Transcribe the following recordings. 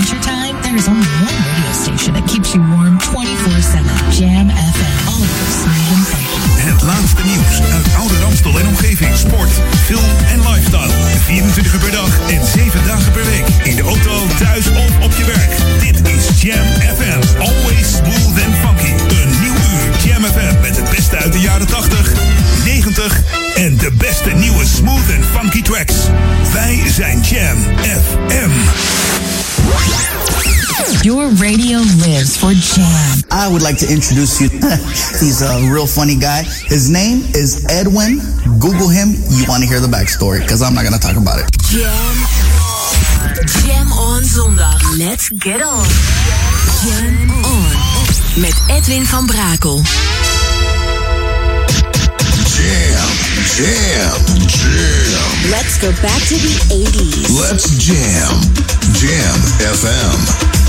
wintertime, there is only one radio station that keeps you warm 24-7. Jam FM. Always smooth and funky. Het laatste nieuws uit oude Ramstel en omgeving. Sport, film en lifestyle. 24 uur per dag en 7 dagen per week. In de auto, thuis of op je werk. Dit is Jam FM. Always smooth and funky. Een nieuw uur Jam FM met het beste uit de jaren 80, 90 en de beste nieuwe smooth and funky tracks. Wij zijn Jam Your radio lives for Jam. I would like to introduce you. He's a real funny guy. His name is Edwin. Google him. You want to hear the backstory because I'm not going to talk about it. Jam. Jam on zondag. Let's get on. Jam on. Met Edwin van Brakel. Jam, jam, jam. Let's go back to the 80s. Let's jam. Jam FM.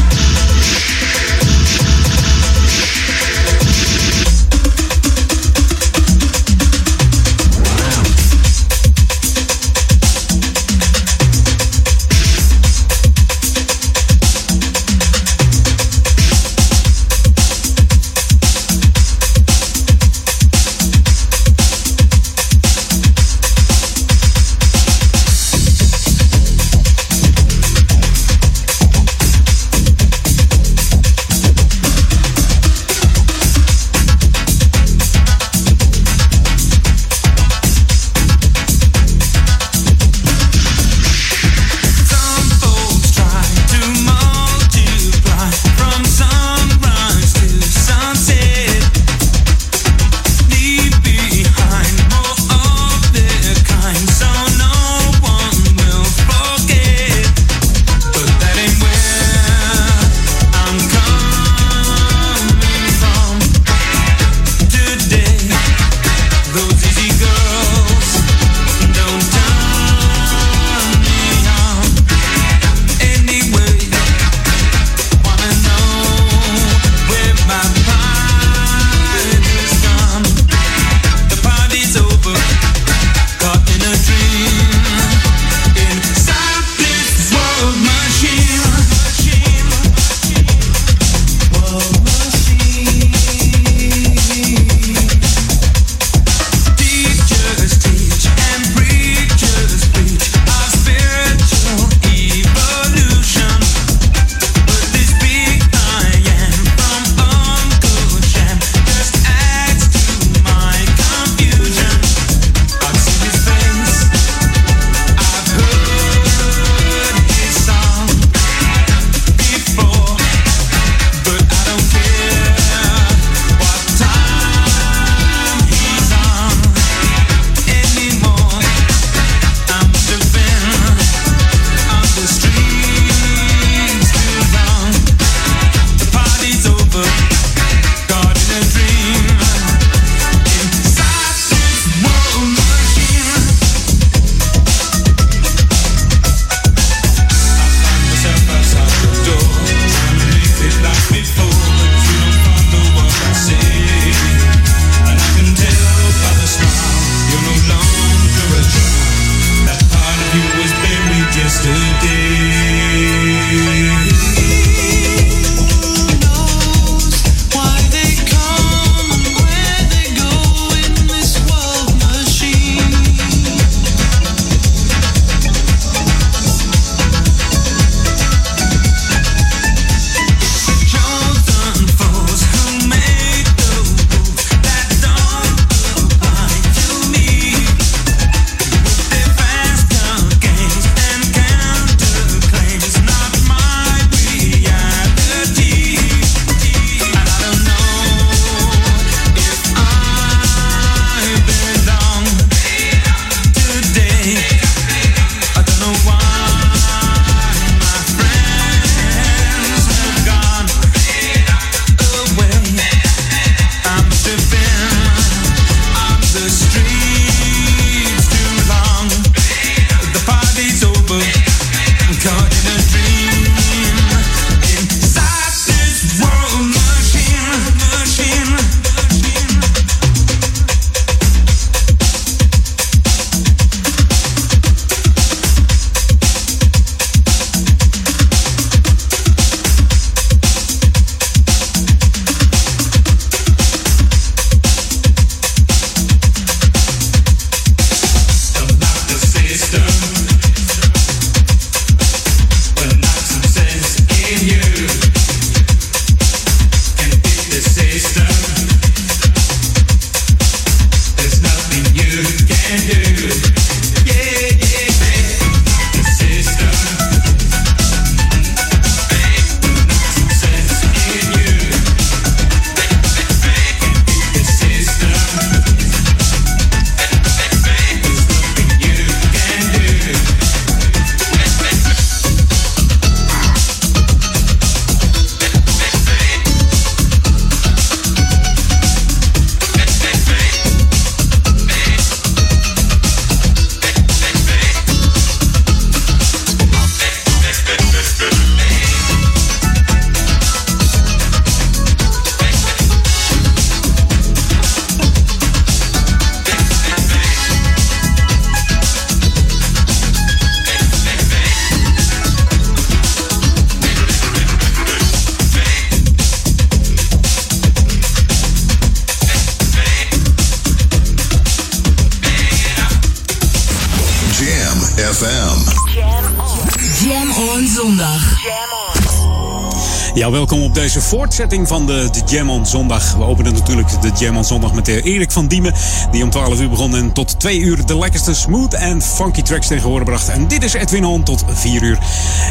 Deze voortzetting van de, de Jam on Zondag. We openen natuurlijk de Jam on Zondag met Erik van Diemen. Die om 12 uur begon en tot 2 uur de lekkerste smooth en funky tracks tegen horen bracht. En dit is Edwin On tot 4 uur.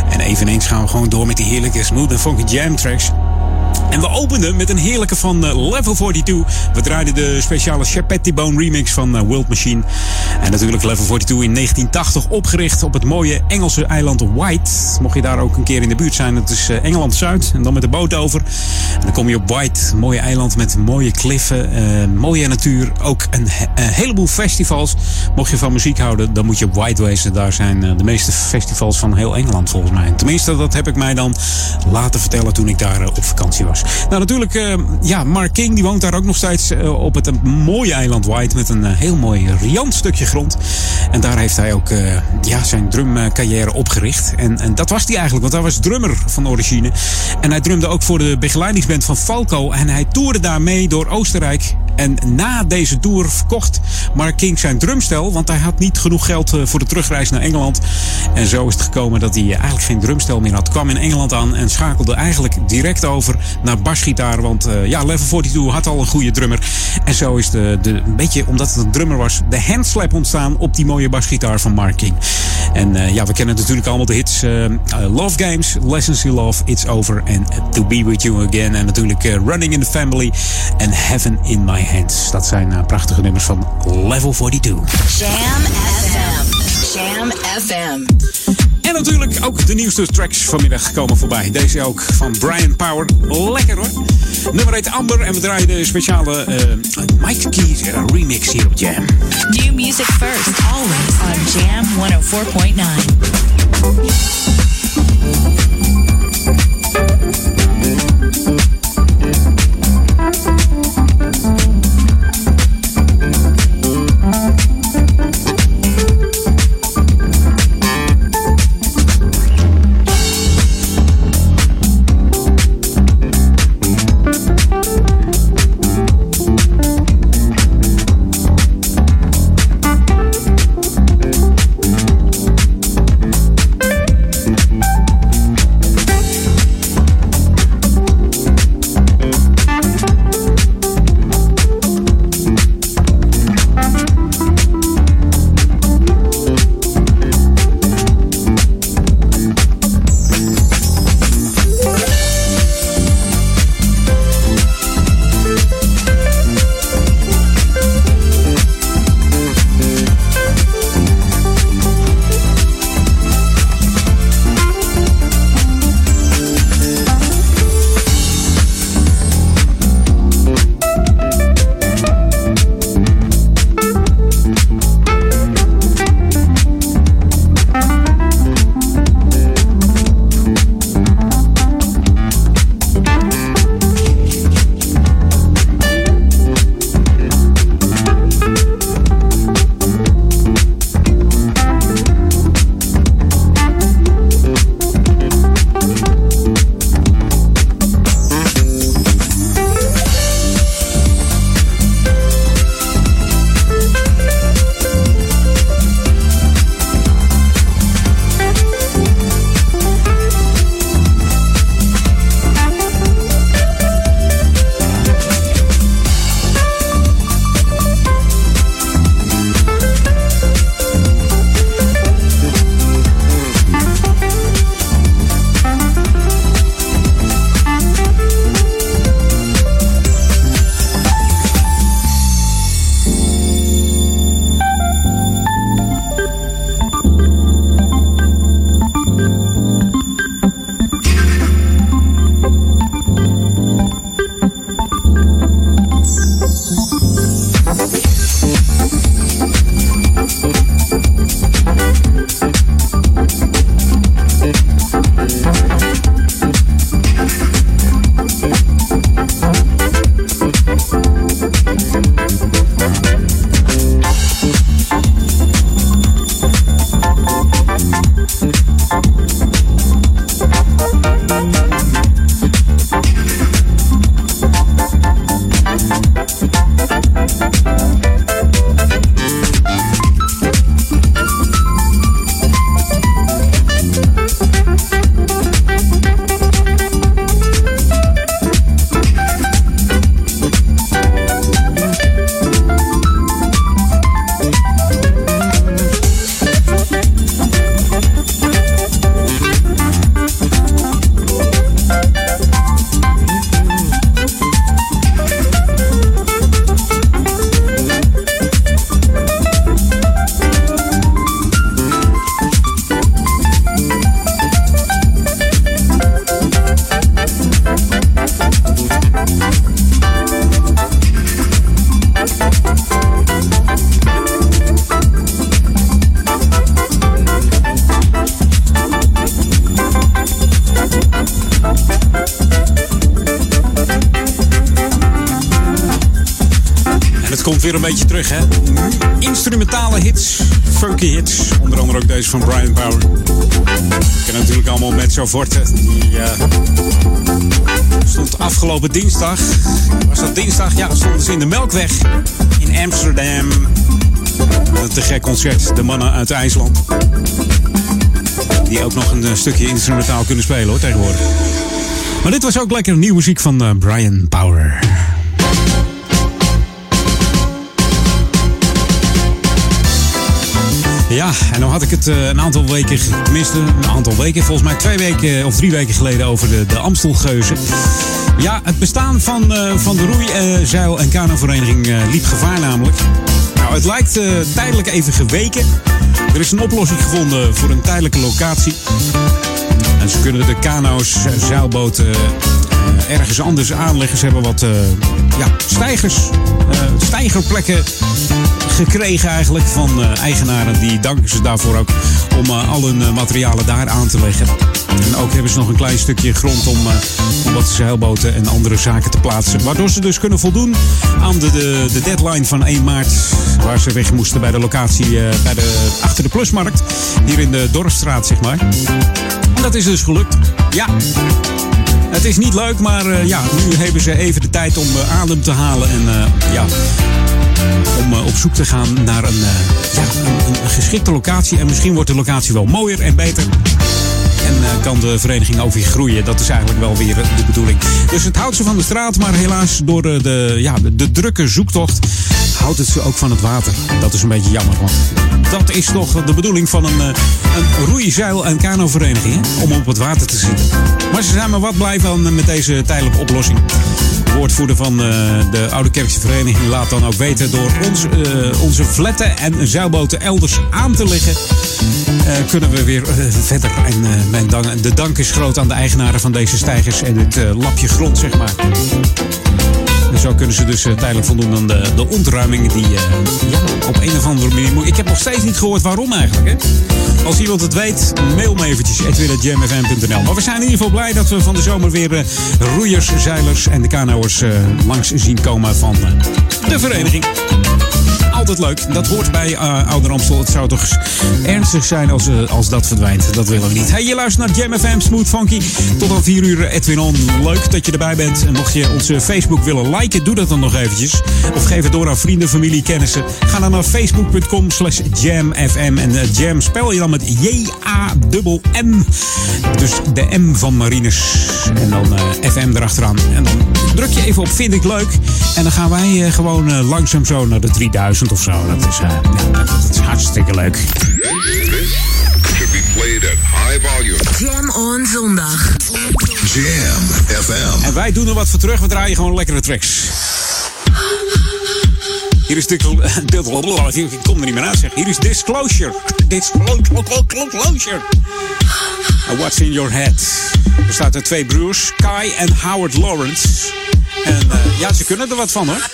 En eveneens gaan we gewoon door met die heerlijke smooth en funky jam tracks. En we openden met een heerlijke van uh, Level 42. We draaiden de speciale Chapetti Bone remix van uh, World Machine. En natuurlijk Level 42 in 1980 opgericht op het mooie Engelse eiland White. Mocht je daar ook een keer in de buurt zijn, het is uh, Engeland Zuid. En dan met de boot over. En dan kom je op White, een mooie eiland met mooie kliffen, mooie natuur. Ook een, heleboel festivals. Mocht je van muziek houden, dan moet je op White wezen. Daar zijn de meeste festivals van heel Engeland volgens mij. Tenminste, dat heb ik mij dan laten vertellen toen ik daar op vakantie was. Nou, natuurlijk, uh, ja, Mark King die woont daar ook nog steeds op het mooie eiland White met een heel mooi riant stukje grond. En daar heeft hij ook ja, zijn drumcarrière opgericht. En, en dat was hij eigenlijk, want hij was drummer van origine. En hij drumde ook voor de begeleidingsband van Falco. En hij toerde daarmee door Oostenrijk. En na deze tour verkocht Mark King zijn drumstel, want hij had niet genoeg geld voor de terugreis naar Engeland. En zo is het gekomen dat hij eigenlijk geen drumstel meer had. Kwam in Engeland aan en schakelde eigenlijk direct over naar basgitaar. Want uh, ja, Level 42 had al een goede drummer. En zo is de, de, een beetje, omdat het een drummer was, de handslap ontstaan op die mooie basgitaar van Mark King. En uh, ja, we kennen natuurlijk allemaal de hits uh, Love Games, Lessons You Love, It's Over en To Be With You Again. En natuurlijk Running in the Family en Heaven in My Hands. Dat zijn prachtige nummers van Level 42. Jam FM. Jam FM. En natuurlijk ook de nieuwste tracks vanmiddag komen voorbij. Deze ook van Brian Power. Lekker hoor. Nummer 1 Amber en we draaien de speciale uh, Mike Keys remix hier op Jam. New music first, always on Jam 104.9. komt weer een beetje terug, hè? Instrumentale hits, funky hits. Onder andere ook deze van Brian Power. Ken natuurlijk allemaal met zo Forte. Die uh, stond afgelopen dinsdag. Was dat dinsdag? Ja, stonden ze in de Melkweg in Amsterdam. Een te gek concert. De mannen uit IJsland. Die ook nog een eh, stukje instrumentaal kunnen spelen hoor, tegenwoordig. Maar dit was ook lekker nieuwe muziek van uh, Brian Power. Ja, en dan had ik het uh, een aantal weken, tenminste een aantal weken, volgens mij twee weken of drie weken geleden over de, de Amstelgeuzen. Ja, het bestaan van, uh, van de roei-, zeil- en kanovereniging liep gevaar namelijk. Nou, het lijkt tijdelijk even geweken. Er is een oplossing gevonden voor een tijdelijke locatie. En ze kunnen de kano's, zeilboten ergens anders aanleggen. Ze hebben wat ja, stijgers, stijgerplekken gekregen eigenlijk van uh, eigenaren. Die danken ze daarvoor ook om uh, al hun uh, materialen daar aan te leggen. En ook hebben ze nog een klein stukje grond om, om wat zeilboten en andere zaken te plaatsen. Waardoor ze dus kunnen voldoen aan de, de, de deadline van 1 maart. Waar ze weg moesten bij de locatie bij de, achter de Plusmarkt. Hier in de Dorpstraat, zeg maar. En dat is dus gelukt. Ja. Het is niet leuk, maar ja, nu hebben ze even de tijd om adem te halen. En ja, om op zoek te gaan naar een, ja, een, een, geschikte locatie. En misschien wordt de locatie wel mooier en beter. En kan de vereniging ook weer groeien. Dat is eigenlijk wel weer de bedoeling. Dus het houdt ze van de straat, maar helaas door de, de ja, de, drukke zoektocht houdt het ze ook van het water. Dat is een beetje jammer, want dat is toch de bedoeling van een, een roeizeil- en kanovereniging. Hè? Om op het water te zitten. Maar ze zijn maar wat blij van met deze tijdelijke oplossing. De woordvoerder van de Oude Kerkse Vereniging laat dan ook weten door ons, onze vletten en zeilboten elders aan te leggen. Kunnen we weer verder. En dank, de dank is groot aan de eigenaren van deze stijgers en het lapje grond, zeg maar. En zo kunnen ze dus uh, tijdelijk voldoen aan de, de ontruiming die uh, ja, op een of andere manier moet. Ik heb nog steeds niet gehoord waarom eigenlijk. Hè? Als iemand het weet, mail me eventjes. edwin.jamfm.nl Maar we zijn in ieder geval blij dat we van de zomer weer roeiers, zeilers en de kanoers langs zien komen van de vereniging altijd leuk. Dat hoort bij uh, Ouder Amstel. Het zou toch ernstig zijn als, uh, als dat verdwijnt. Dat willen we niet. Hey, je luistert naar Jam FM Smooth Funky. Tot al 4 uur Edwin. Leuk dat je erbij bent. En mocht je onze Facebook willen liken, doe dat dan nog eventjes. Of geef het door aan vrienden, familie, kennissen. Ga dan naar facebook.com slash jamfm. En uh, jam spel je dan met J-A-M-M. Dus de M van Marines. En dan FM erachteraan. En dan druk je even op vind ik leuk. En dan gaan wij gewoon langzaam zo naar de 3000 of zo. Dat is, uh, ja, dat is hartstikke leuk. should be played at high volume. Jam on zondag. Jam FM. En wij doen er wat voor terug. We draaien gewoon lekkere tracks. Hier is dit. Ik kom er niet meer uit zeg. Hier is Disclosure. Disclosure. What's in your head? Er staat er twee broers, Kai en Howard Lawrence. En uh, ja, ze kunnen er wat van hoor.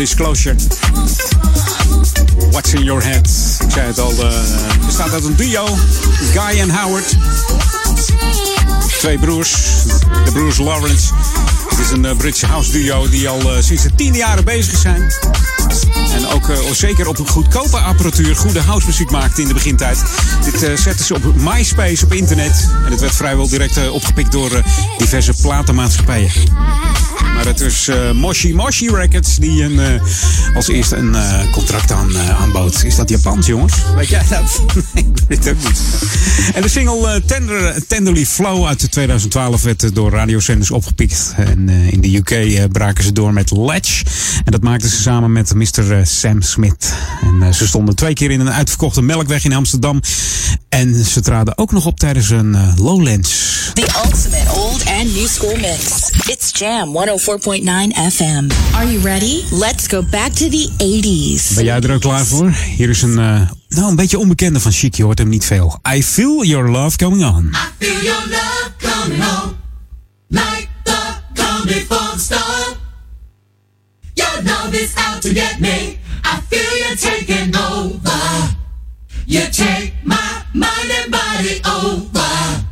Disclosure. What's in your head? Ik zei het al, uh, bestaat uit een duo. Guy en Howard. Twee broers. De broers Lawrence. Het is een uh, Britse house duo die al uh, sinds de tien jaren bezig zijn. En ook uh, zeker op een goedkope apparatuur goede housemuziek maakte in de begintijd. Dit zetten ze op MySpace op internet. En het werd vrijwel direct opgepikt door diverse platenmaatschappijen. Maar het is uh, Moshi Moshi Records die een, uh, als eerste een uh, contract aan, aanbood. Is dat Japans, jongens? Weet jij dat? nee, ik weet het ook niet. En de single Tender, Tenderly Flow uit 2012 werd door radiozenders opgepikt. En in de UK braken ze door met Ledge. En dat maakten ze samen met Mr. Sam Smith. En ze stonden twee keer in een uitverkochte melkweg in Amsterdam. En ze traden ook nog op tijdens een Lowlands. The ultimate old and new school mix. It's Jam 104.9 FM. Are you ready? Let's go back to the 80s. Ben jij er ook klaar voor? Hier is een, uh, nou, een beetje onbekende van Chic. Je hoort hem niet veel. I feel your love coming on. I feel your love coming on. Like the before the storm. Your love is out to get me. I feel you taking over. You take my mind and body over.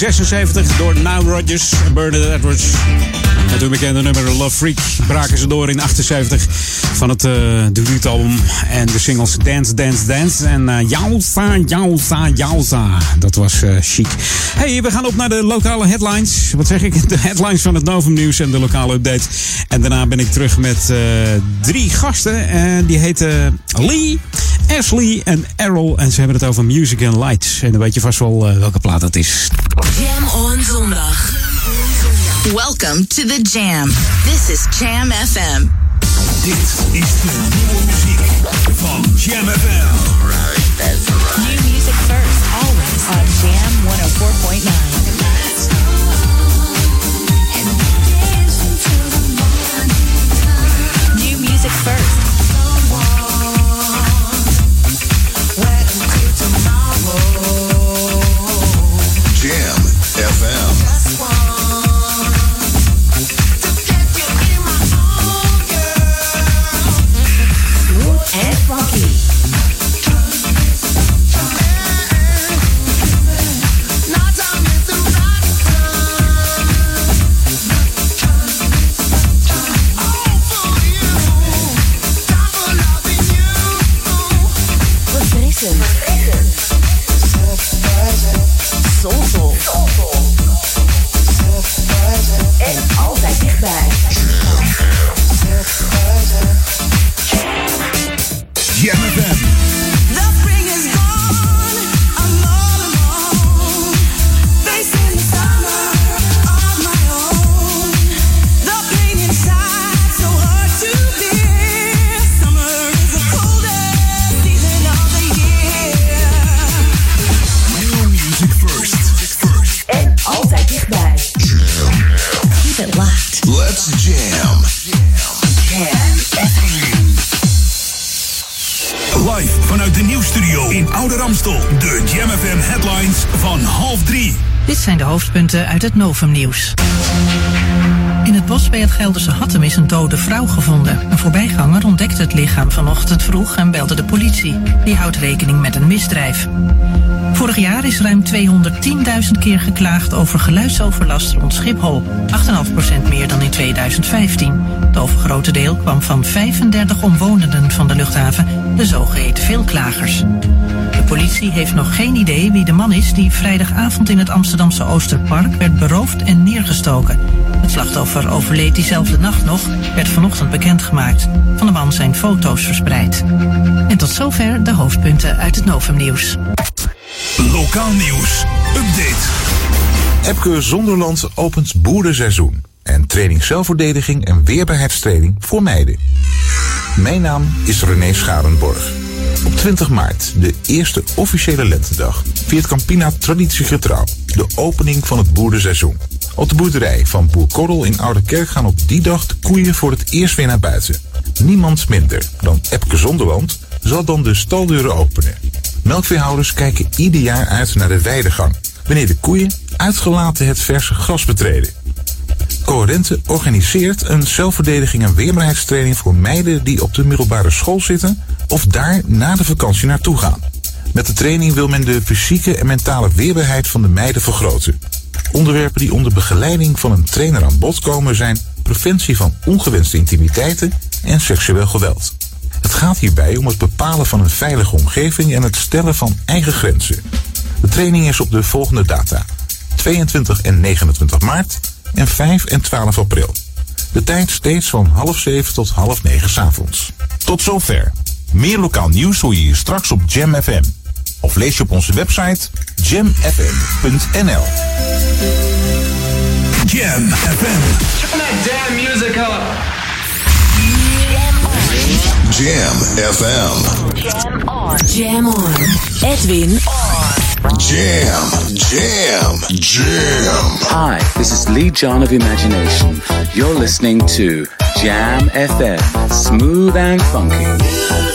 1976 door Nile Rodgers en Bernard Edwards. Met hun bekende nummer Love Freak braken ze door in 78 van het uh, debuutalbum. En de singles Dance, Dance, Dance en eh, uh, Yalta Yalta Dat was uh, chic. hey, we gaan op naar de lokale headlines. Wat zeg ik? De headlines van het Novum Nieuws en de lokale update. En daarna ben ik terug met drie gasten. En die heten Lee, Ashley en Errol. En ze hebben het over Music and Lights. En dan weet je vast wel welke plaat dat is. Jam on zondag. Welcome to the Jam. This is Jam FM. Dit is de nieuwe muziek van Jam FM. Uit het Novum-nieuws. In het bos bij het Gelderse Hattem is een dode vrouw gevonden. Een voorbijganger ontdekte het lichaam vanochtend vroeg en belde de politie. Die houdt rekening met een misdrijf. Vorig jaar is ruim 210.000 keer geklaagd over geluidsoverlast rond Schiphol. 8,5% meer dan in 2015. Het overgrote deel kwam van 35 omwonenden van de luchthaven, de zogeheten veelklagers. Politie heeft nog geen idee wie de man is die vrijdagavond in het Amsterdamse Oosterpark werd beroofd en neergestoken. Het slachtoffer overleed diezelfde nacht nog, werd vanochtend bekendgemaakt. Van de man zijn foto's verspreid. En tot zover de hoofdpunten uit het Novumnieuws. Lokaal nieuws. Update. Epke Zonderland opent boerenseizoen. En training zelfverdediging en weerbaarheidstraining voor meiden. Mijn naam is René Scharenborg. Op 20 maart, de eerste officiële lentedag, viert Campina traditiegetrouw de opening van het boerenseizoen. Op de boerderij van Boer Korrel in Oude Kerk gaan op die dag de koeien voor het eerst weer naar buiten. Niemand minder dan Epke Zonderland zal dan de staldeuren openen. Melkveehouders kijken ieder jaar uit naar de weidegang, wanneer de koeien uitgelaten het verse gras betreden. Coherente organiseert een zelfverdediging en weerbaarheidstraining voor meiden die op de middelbare school zitten of daar na de vakantie naartoe gaan. Met de training wil men de fysieke en mentale weerbaarheid van de meiden vergroten. Onderwerpen die onder begeleiding van een trainer aan bod komen zijn preventie van ongewenste intimiteiten en seksueel geweld. Het gaat hierbij om het bepalen van een veilige omgeving en het stellen van eigen grenzen. De training is op de volgende data: 22 en 29 maart en 5 en 12 april. De tijd steeds van half zeven tot half negen 's avonds. Tot zover. Meer lokaal nieuws hoor je hier straks op Jam FM. Of lees je op onze website jamfm.nl. Jam FM. Jam FM. Jam on. Edwin on. Jam. Jam. Jam. Hi, this is Lee John of Imagination. You're listening to Jam FM, smooth and funky.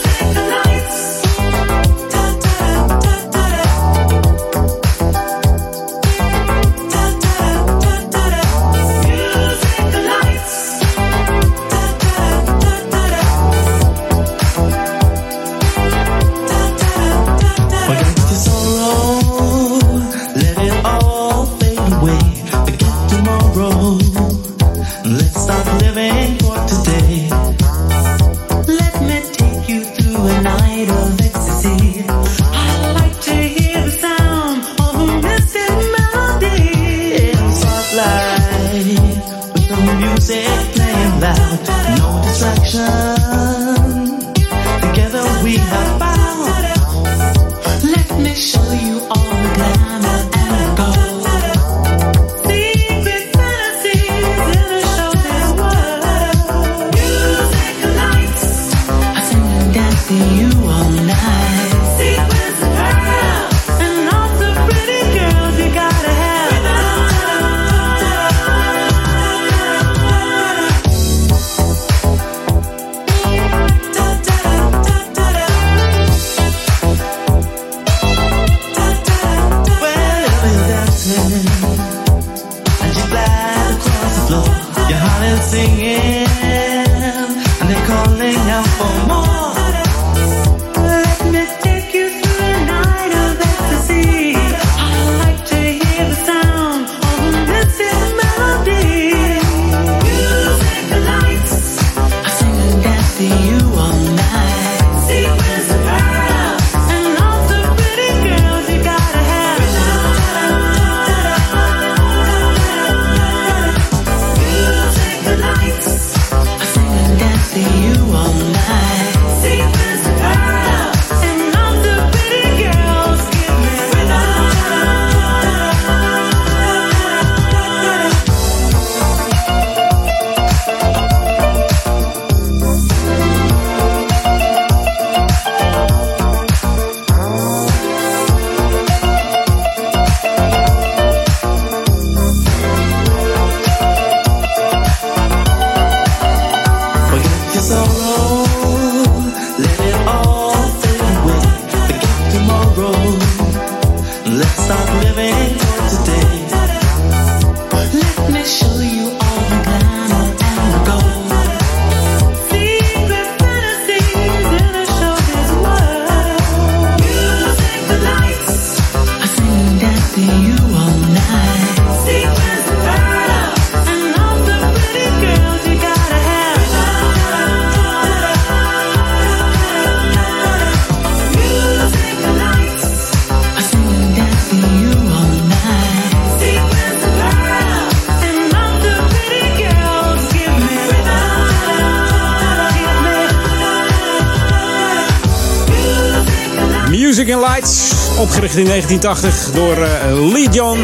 Opgericht in 1980 door eh, Lee John,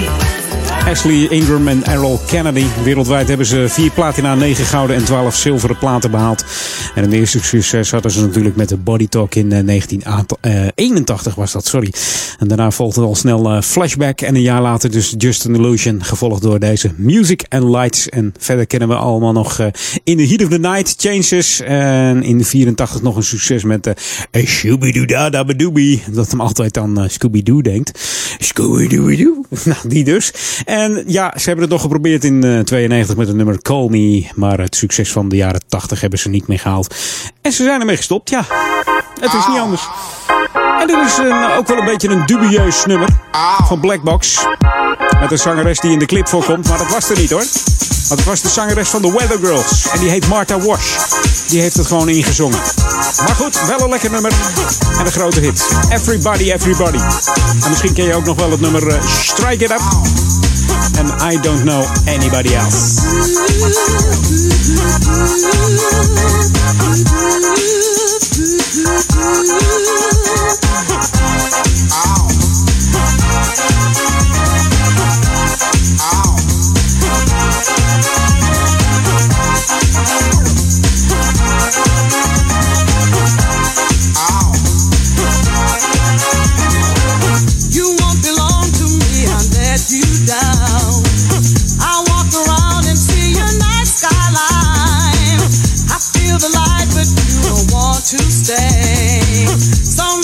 Ashley Ingram en Errol Kennedy. Wereldwijd hebben ze vier platina, negen gouden en 12 zilveren platen behaald. En een eerste succes hadden ze natuurlijk met de Body Talk in eh, 1981 was dat, sorry. En daarna volgde al snel eh, Flashback en een jaar later dus Just an Illusion, gevolgd door deze Music and Lights. En verder kennen we allemaal nog eh, In the Heat of the Night, Changes. En in de 84 nog een succes met uh, Shooby-Doo-Da-Da-Ba-Doobie. Dat hem altijd aan eh, Scooby-Doo denkt. Scooby-Doo-Doo. Nou, die dus. En ja, ze hebben het nog geprobeerd in eh 92 met het nummer Call Me. Maar het succes van de jaren 80 hebben ze niet meer gehaald. En ze zijn ermee gestopt, ja. Het is niet anders. En dit is een, ook wel een beetje een dubieus nummer van Blackbox. Met een zangeres die in de clip voorkomt, maar dat was er niet hoor. Want het was de zangeres van de Weather Girls. En die heet Martha Wash. Die heeft het gewoon ingezongen. Maar goed, wel een lekker nummer. En een grote hit. Everybody, everybody. En misschien ken je ook nog wel het nummer eh, Strike It Up. En I Don't Know Anybody Else. to stay. Some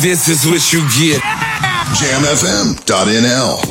this is what you get. JamFM.nl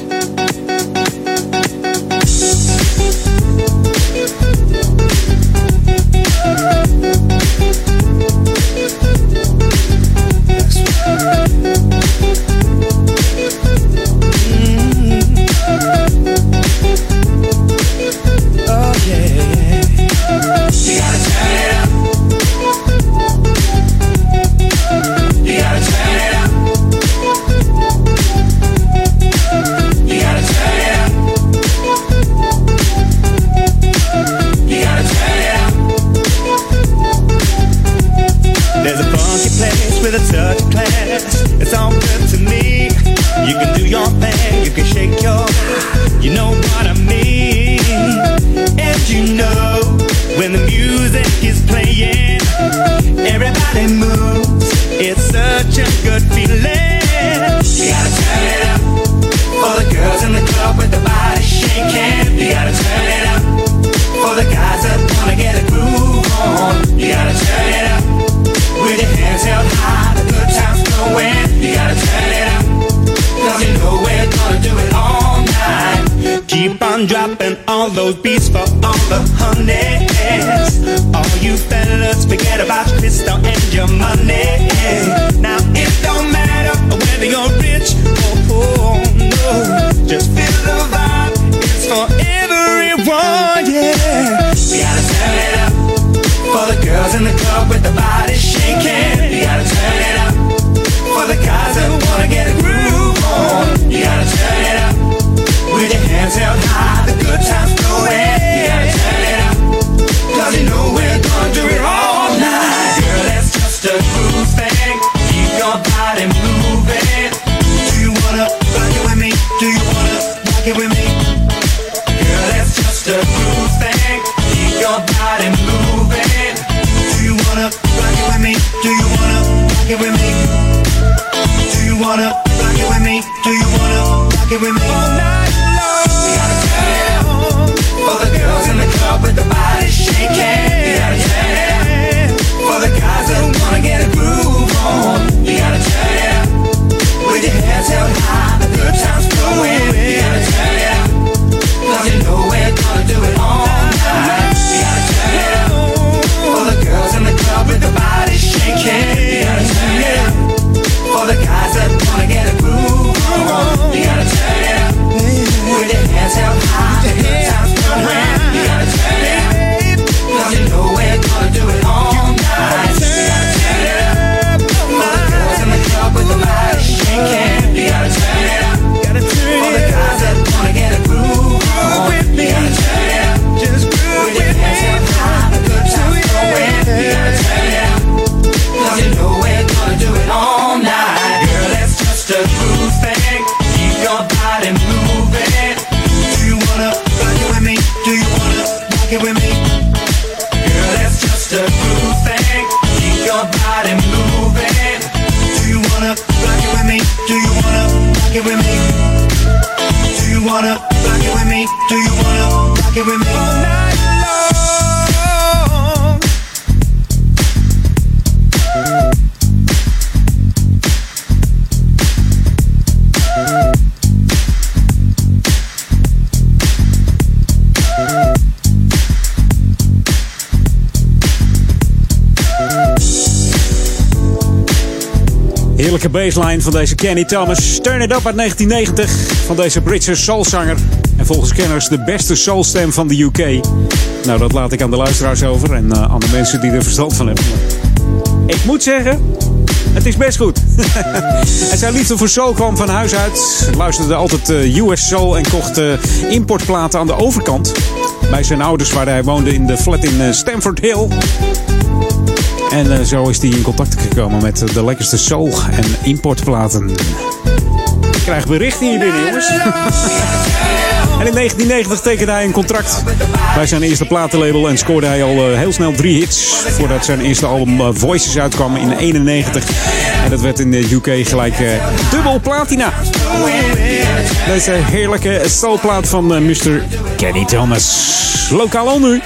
de baseline van deze Kenny Thomas. Turn It Up uit 1990 van deze Britse soulzanger. En volgens kenners de beste soulstem van de UK. Nou, dat laat ik aan de luisteraars over en eh, aan de mensen die er verstand van hebben. Ik moet zeggen, het is best goed. en zijn liefde voor soul kwam van huis uit. Luisterde altijd eh, US soul en kocht eh, importplaten aan de overkant. Bij zijn ouders waar hij woonde in de flat in Stamford Hill. En eh, zo is hij in contact gekomen met eh, de lekkerste soul en importplaten. Ik krijg berichten hier binnen, jongens. en in 1990 tekende hij een contract bij zijn eerste platenlabel en scoorde hij al eh, heel snel drie hits voordat zijn eerste album Voices uitkwam in 91. En dat werd in de UK gelijk dubbel platina. Deze heerlijke soulplaat van Mr. Kenny Thomas. Lokaal al nu.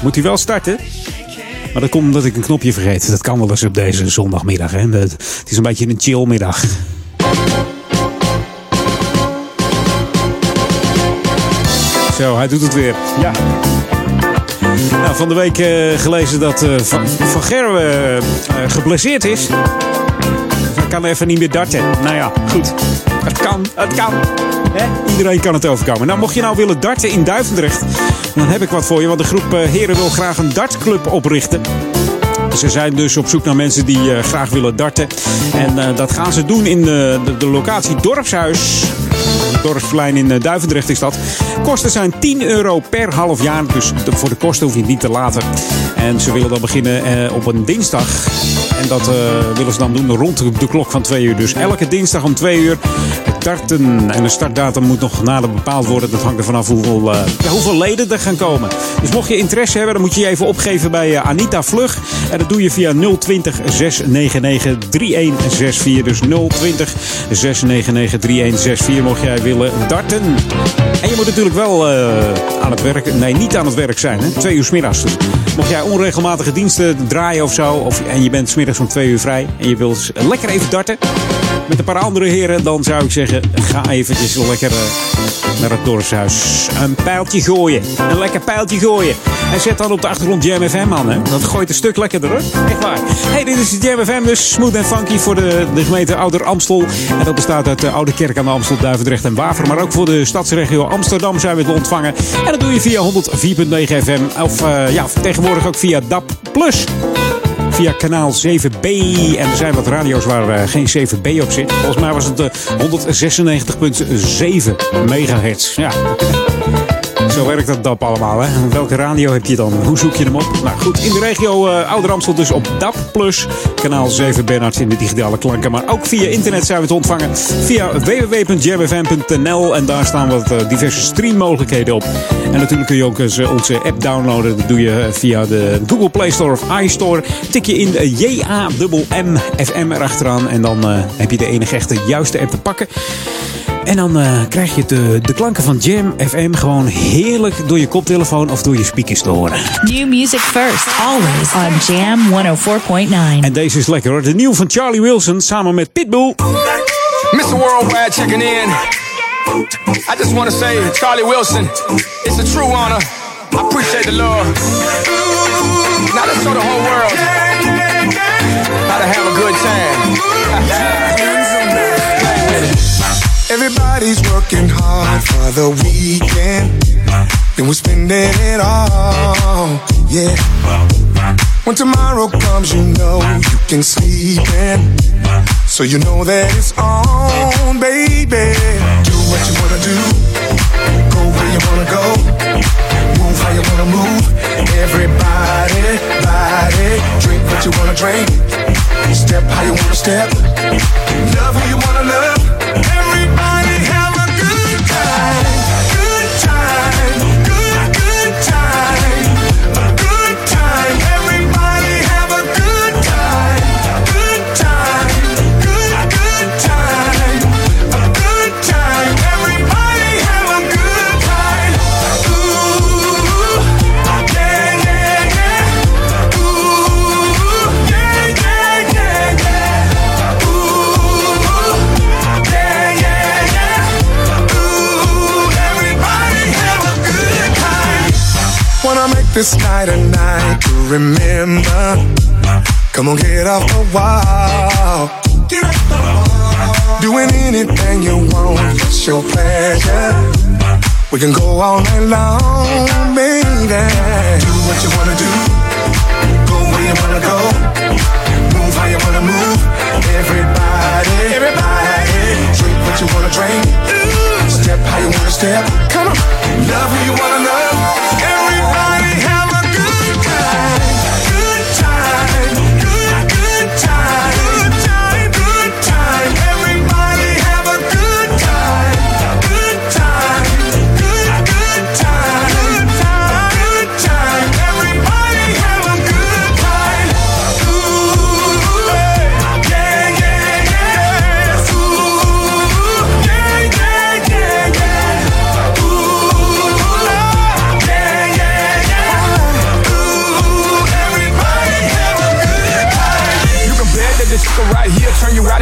Moet hij wel starten? Maar dat komt omdat ik een knopje vergeet. Dat kan wel eens op deze zondagmiddag. Hè. Het is een beetje een chillmiddag. Zo, hij doet het weer. Ja. Nou, van de week eh, gelezen dat eh, Van, van Gerwen eh, geblesseerd is. Hij kan even niet meer darten. Nou ja, goed. Het kan, het kan. Iedereen kan het overkomen. Nou, mocht je nou willen darten in Duivendrecht, dan heb ik wat voor je. Want de groep eh, heren wil graag een dartclub oprichten. Ze zijn dus op zoek naar mensen die eh, graag willen darten. En eh, dat gaan ze doen in de, de, locatie Dorpshuis. Dorpsplein in Duivendrecht is dat. Kosten zijn 10 euro per half jaar. Dus voor de kosten hoef je het niet te laten. En ze willen dan beginnen op een dinsdag. En dat eh, willen ze dan doen rond de- klok van 2 uur. Dus elke dinsdag om 2 uur darten. En de startdatum moet nog nader bepaald worden. Dat hangt er vanaf hoeveel, eh, hoeveel leden er gaan komen. Dus mocht je interesse hebben, dan moet je je even opgeven bij eh, Anita Vlug. En dat doe je via 020 699 3164. Dus 020 699 3164 mocht jij willen darten. En je moet natuurlijk wel aan het werk, nee niet aan het werk zijn. Hè? Twee uur smiddags. Dus mocht jij onregelmatige diensten draaien of zo. Of, en je bent smiddags om twee uur vrij. En je wilt lekker even darten met een paar andere heren, dan zou ik zeggen: ga eventjes lekker eh, naar het dorpshuis. Een pijltje gooien. Een lekker pijltje gooien. En zet dan op de achtergrond Jam FM. Hè? Dat gooit een stuk lekkerder hoor. Echt waar. Hey, dit is Jam FM, dus smooth en funky voor de, de gemeente Ouder Amstel. En dat bestaat uit de Oude Kerk aan de Amstel, Duivendrecht en Waver. Maar ook voor de stadsregio Amsterdam zijn we te ontvangen. En dat doe je via 104.9 FM. Of eh, ja, tegenwoordig ook via DAP Plus via kanaal 7B. En er zijn wat radio's waar eh, geen 7B op zit. Volgens mij was het eh, 196.7 megahertz. Ja. Zo werkt dat DAP allemaal. Hè? Welke radio heb je dan? Hoe zoek je hem op? Nou goed, in de regio eh Ouder dus op DAP+. Kanaal 7 Bernards in de digitale klanken. Maar ook via internet zijn we te ontvangen. Via www.jamfm.nl En daar staan wat eh, diverse streammogelijkheden op. En natuurlijk kun je ook eens, eh, onze app downloaden. Dat doe je via de Google Play Store of iStore. Tik je in eh, J-A-M-M FM erachteraan. En dan heb je de enige echte juiste app te pakken. En dan eh, krijg je de, de klanken van Jam FM gewoon heerlijk door je koptelefoon of door je speakers te horen. New music first, always on Jam 104.9. En deze is lekker hoor. De nieuw van Charlie Wilson samen met Pitbull. Mr. Worldwide checking in. I just want to say, Charlie Wilson, it's a true honor. I appreciate the love. Now let's show the whole world how to have a good time. Everybody's working hard for the weekend. Then we're spending it all. Yeah. When tomorrow comes, you know you can sleep in. So you know that it's on, baby. Do what you wanna do. Go where you wanna go. Move how you wanna move. Everybody, body. Drink what you wanna drink. Step how you wanna step. Love who you wanna love. This night a night to remember. Come on, get off the wall. Get off the wall. Doing anything you want, it's your pleasure. We can go all night long, baby. Do what you wanna do. Go where you wanna go. Move how you wanna move. Everybody, everybody. Drink what you wanna drink. Step how you wanna step. Come on. Love who you wanna love.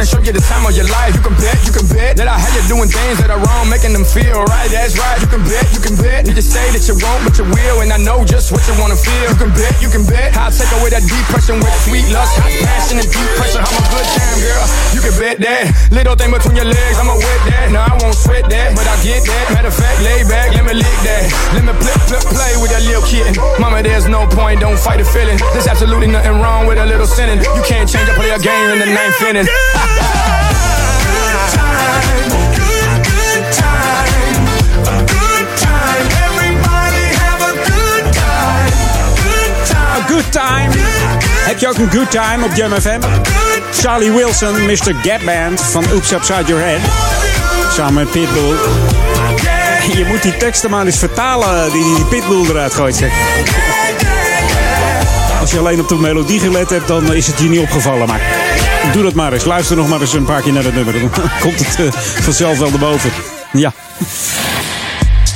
Show you the time of your life. You can bet, you can bet that I have you doing things that are wrong, making them feel right. That's right. You can bet, you can bet. You just say that you won't, but you will, and I know just what you wanna feel. You can bet, you can bet. I'll take away that depression with sweet lust, hot passion, and deep pressure. I'm a good time, girl. You can bet that. Little thing between your legs, I'ma wet that. No, I won't sweat that, but I get that. Matter of fact, lay back, let me lick that. Let me flip, flip, play with that little kitten. Mama, there's no point, don't fight the feeling. There's absolutely nothing wrong with a little sinning. You can't change, a game in the ninth inning. Heb je ook een good time op Jam FM? Charlie Wilson, Mr. Gap Band van Oops Upside Your Head. Samen met Pitbull. Je moet die teksten maar eens vertalen die Pitbull eruit gooit, zeg. Als je alleen op de melodie gelet hebt, dan is het je niet opgevallen. Maar doe dat maar eens. Luister nog maar eens een paar keer naar het nummer. Dan komt het eh, vanzelf wel erboven. Ja.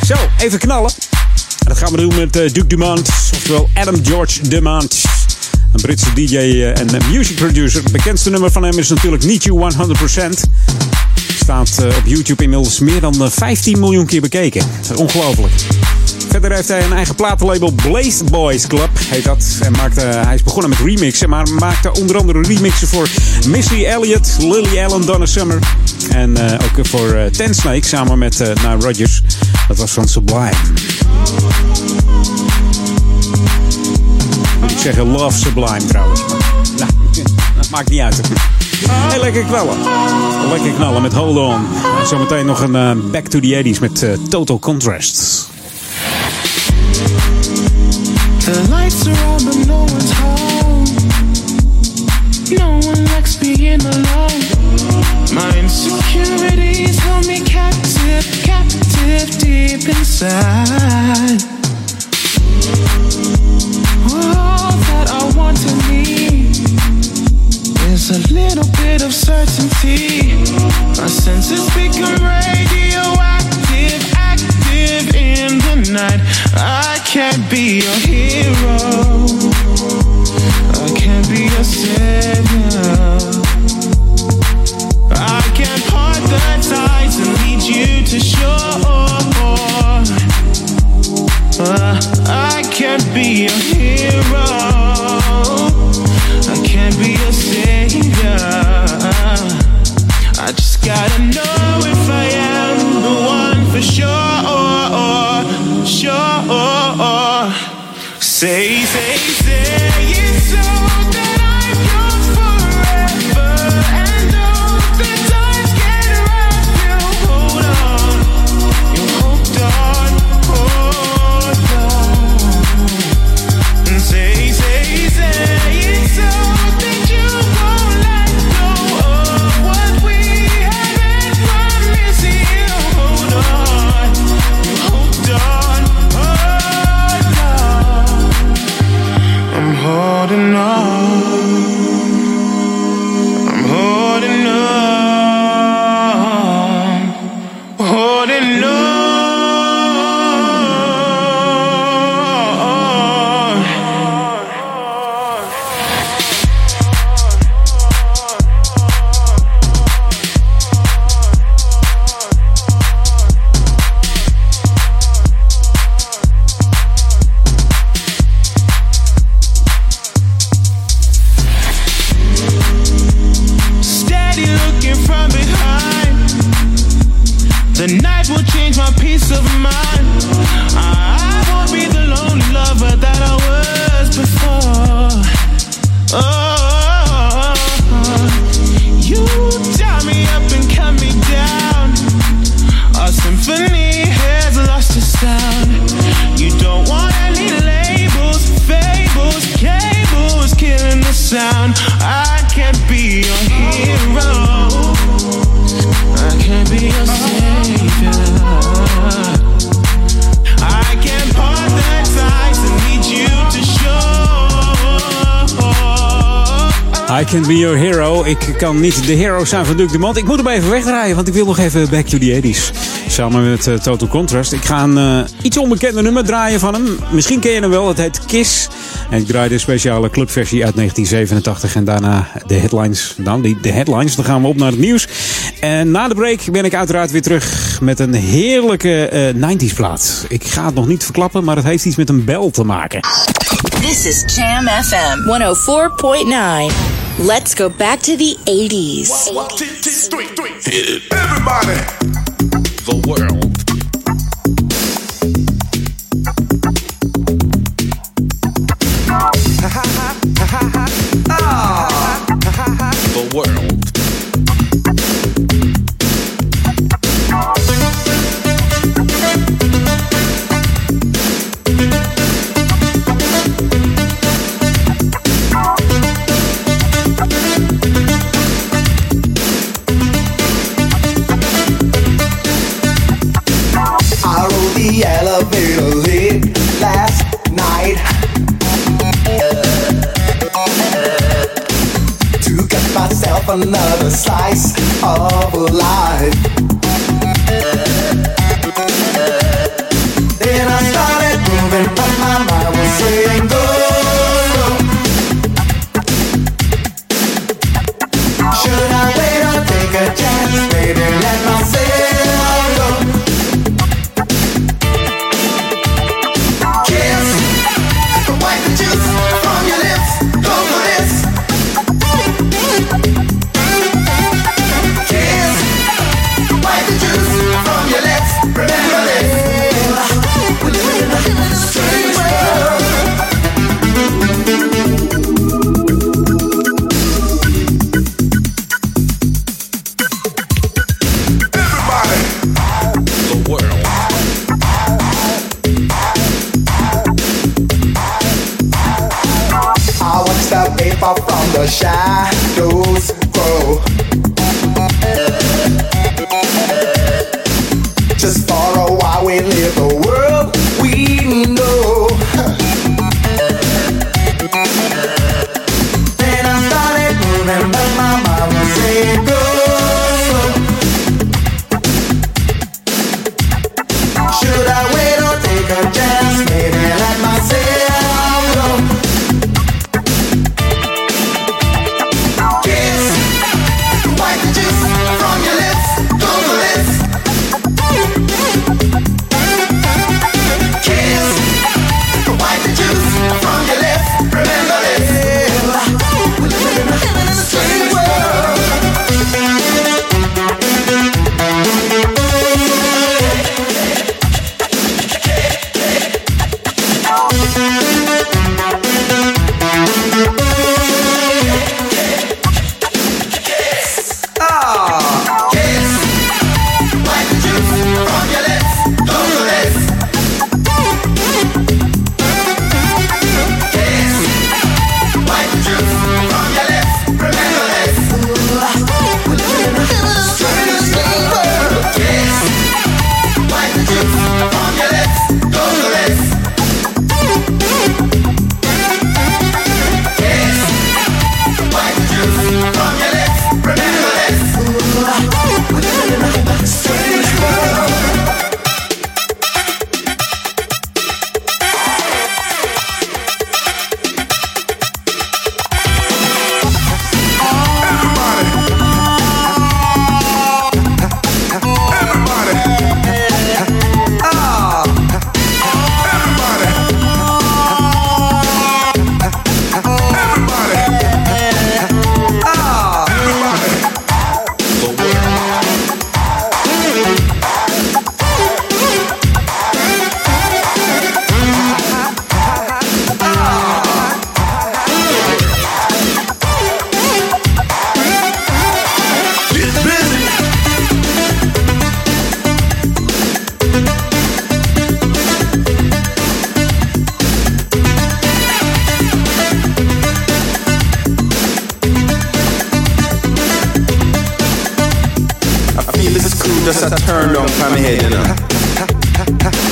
Zo, even knallen. En dat gaan we doen met eh, Duke Dumont, oftewel Adam George Dumont. Een Britse DJ eh, en eh, music producer. Het bekendste nummer van hem is natuurlijk Need You 100%. Staat eh, op YouTube inmiddels meer dan eh, 15 miljoen keer bekeken. Ongelooflijk. Verder heeft hij een eigen platenlabel Blaze Boys Club, heet dat. En maakte, hij is begonnen met remixen, maar maakte onder andere remixen voor Missy Elliott, Lily Allen, Donna Summer. En eh, ook voor eh, Ten Snake samen met uh, Nile Rodgers. Dat was van Sublime. Ik zeggen Love Sublime trouwens. Nou, dat maakt niet uit. Hey, lekker knallen. Lekker knallen met Hold On. En zometeen nog een eh, Back to the 80s met eh, Total Contrast. The lights are on, but no one's home. No one likes being alone. My insecurities hold me captive, captive deep inside. All that I want to need is a little bit of certainty. My senses become radioactive, active in the night. I can't be your hero. I can't be your savior. I can't part the ties and lead you to shore. Uh, I can't be your. Gotta know if I am the one for sure. Or or sure. Say, say Can Be Your Hero. Ik kan niet de hero zijn van Duke Dumont. Ik moet hem even wegdraaien, want ik wil nog even Back to the 80s. Samen met eh, Total Contrast. Ik ga een eh, iets onbekende nummer draaien van hem. Misschien ken je hem wel, het heet Kiss. En ik draai de speciale clubversie uit 1987 en daarna de headlines. Dan die, de headlines, dan gaan we op naar het nieuws. En na de break ben ik uiteraard weer terug met een heerlijke eh, 90s plaat. Ik ga het nog niet verklappen, maar het heeft iets met een bel te maken. This is Jam FM 104.9. Let's go back to the 80s. Everybody. The world.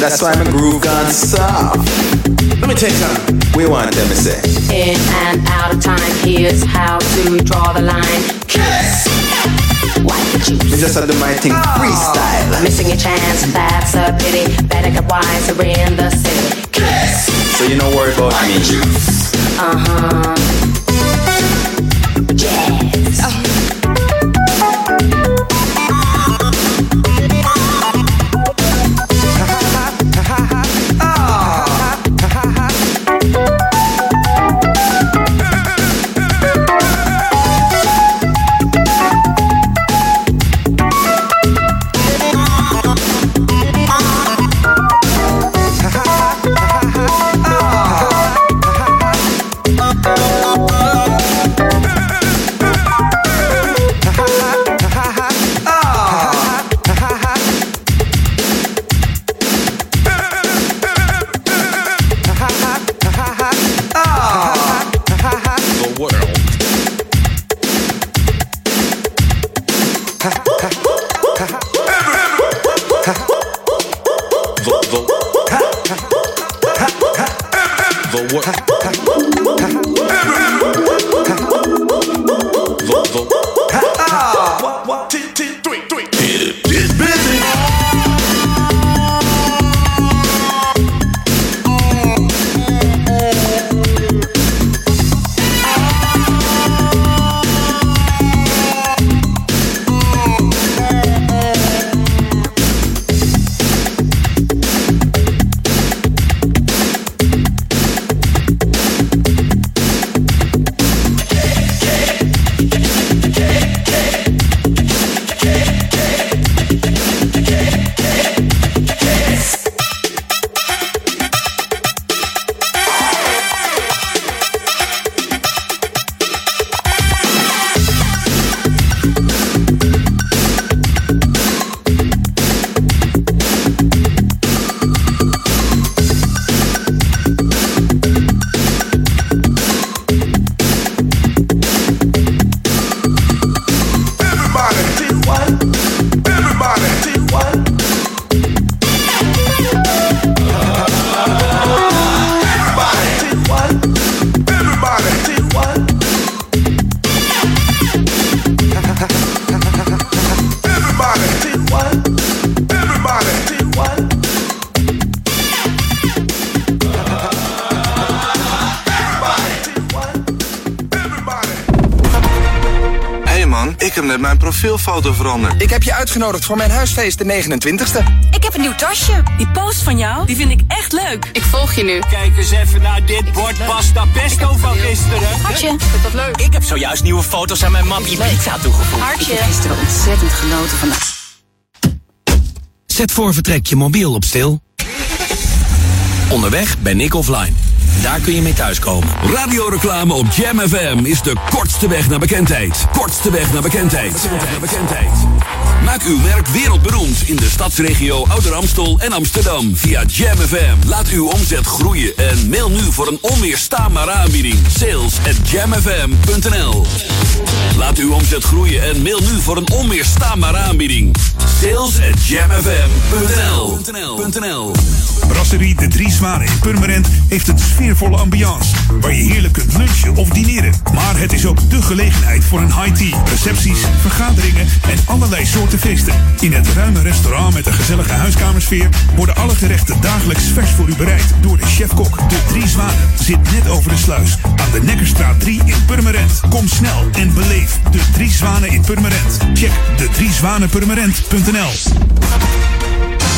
That's why my groove gone soft. Let me tell you something. We want them to say. In and out of time, here's how to draw the line. Kiss! The juice. We just to do my thing freestyle. Missing a chance, that's a pity. Better get wiser in the city. Kiss! So you don't worry about me. Uh huh. Profielfoto veranderd. Ik heb je uitgenodigd voor mijn huisfeest de 29ste. Ik heb een nieuw tasje. Die post van jou, die vind ik echt leuk. Ik volg je nu. Kijk eens even naar dit bord pasta pesto van gisteren. Hartje, vind dat leuk? Ik heb zojuist nieuwe foto's aan mijn mappie pizza toegevoegd. Hartje. Ik heb gisteren ontzettend genoten van de... Zet voor vertrek je mobiel op stil. Onderweg ben ik offline. Daar kun je mee thuiskomen. Radioreclame op Jam FM is de kortste weg naar bekendheid. Kortste weg naar bekendheid. Maak uw merk wereldberoemd in de stadsregio Ouder Amstel en Amsterdam via Jam FM. Laat uw omzet groeien en mail nu voor een onweerstaanbare aanbieding. Sales at jamfm.nl Laat uw omzet groeien en mail nu voor een onweerstaanbare aanbieding. Sales at jamfm.nl De Drie Zwanen in Purmerend heeft een sfeervolle ambiance. Waar je heerlijk kunt lunchen of dineren. Maar het is ook de gelegenheid voor een high tea, recepties, vergaderingen en allerlei soorten feesten. In het ruime restaurant met een gezellige huiskamersfeer worden alle gerechten dagelijks vers voor u bereid door de chef-kok. De Drie Zwanen zit net over de sluis aan de Nekkerstraat 3 in Purmerend. Kom snel en beleef de Drie Zwanen in Purmerend. Check de driezwanenpurmerend.nl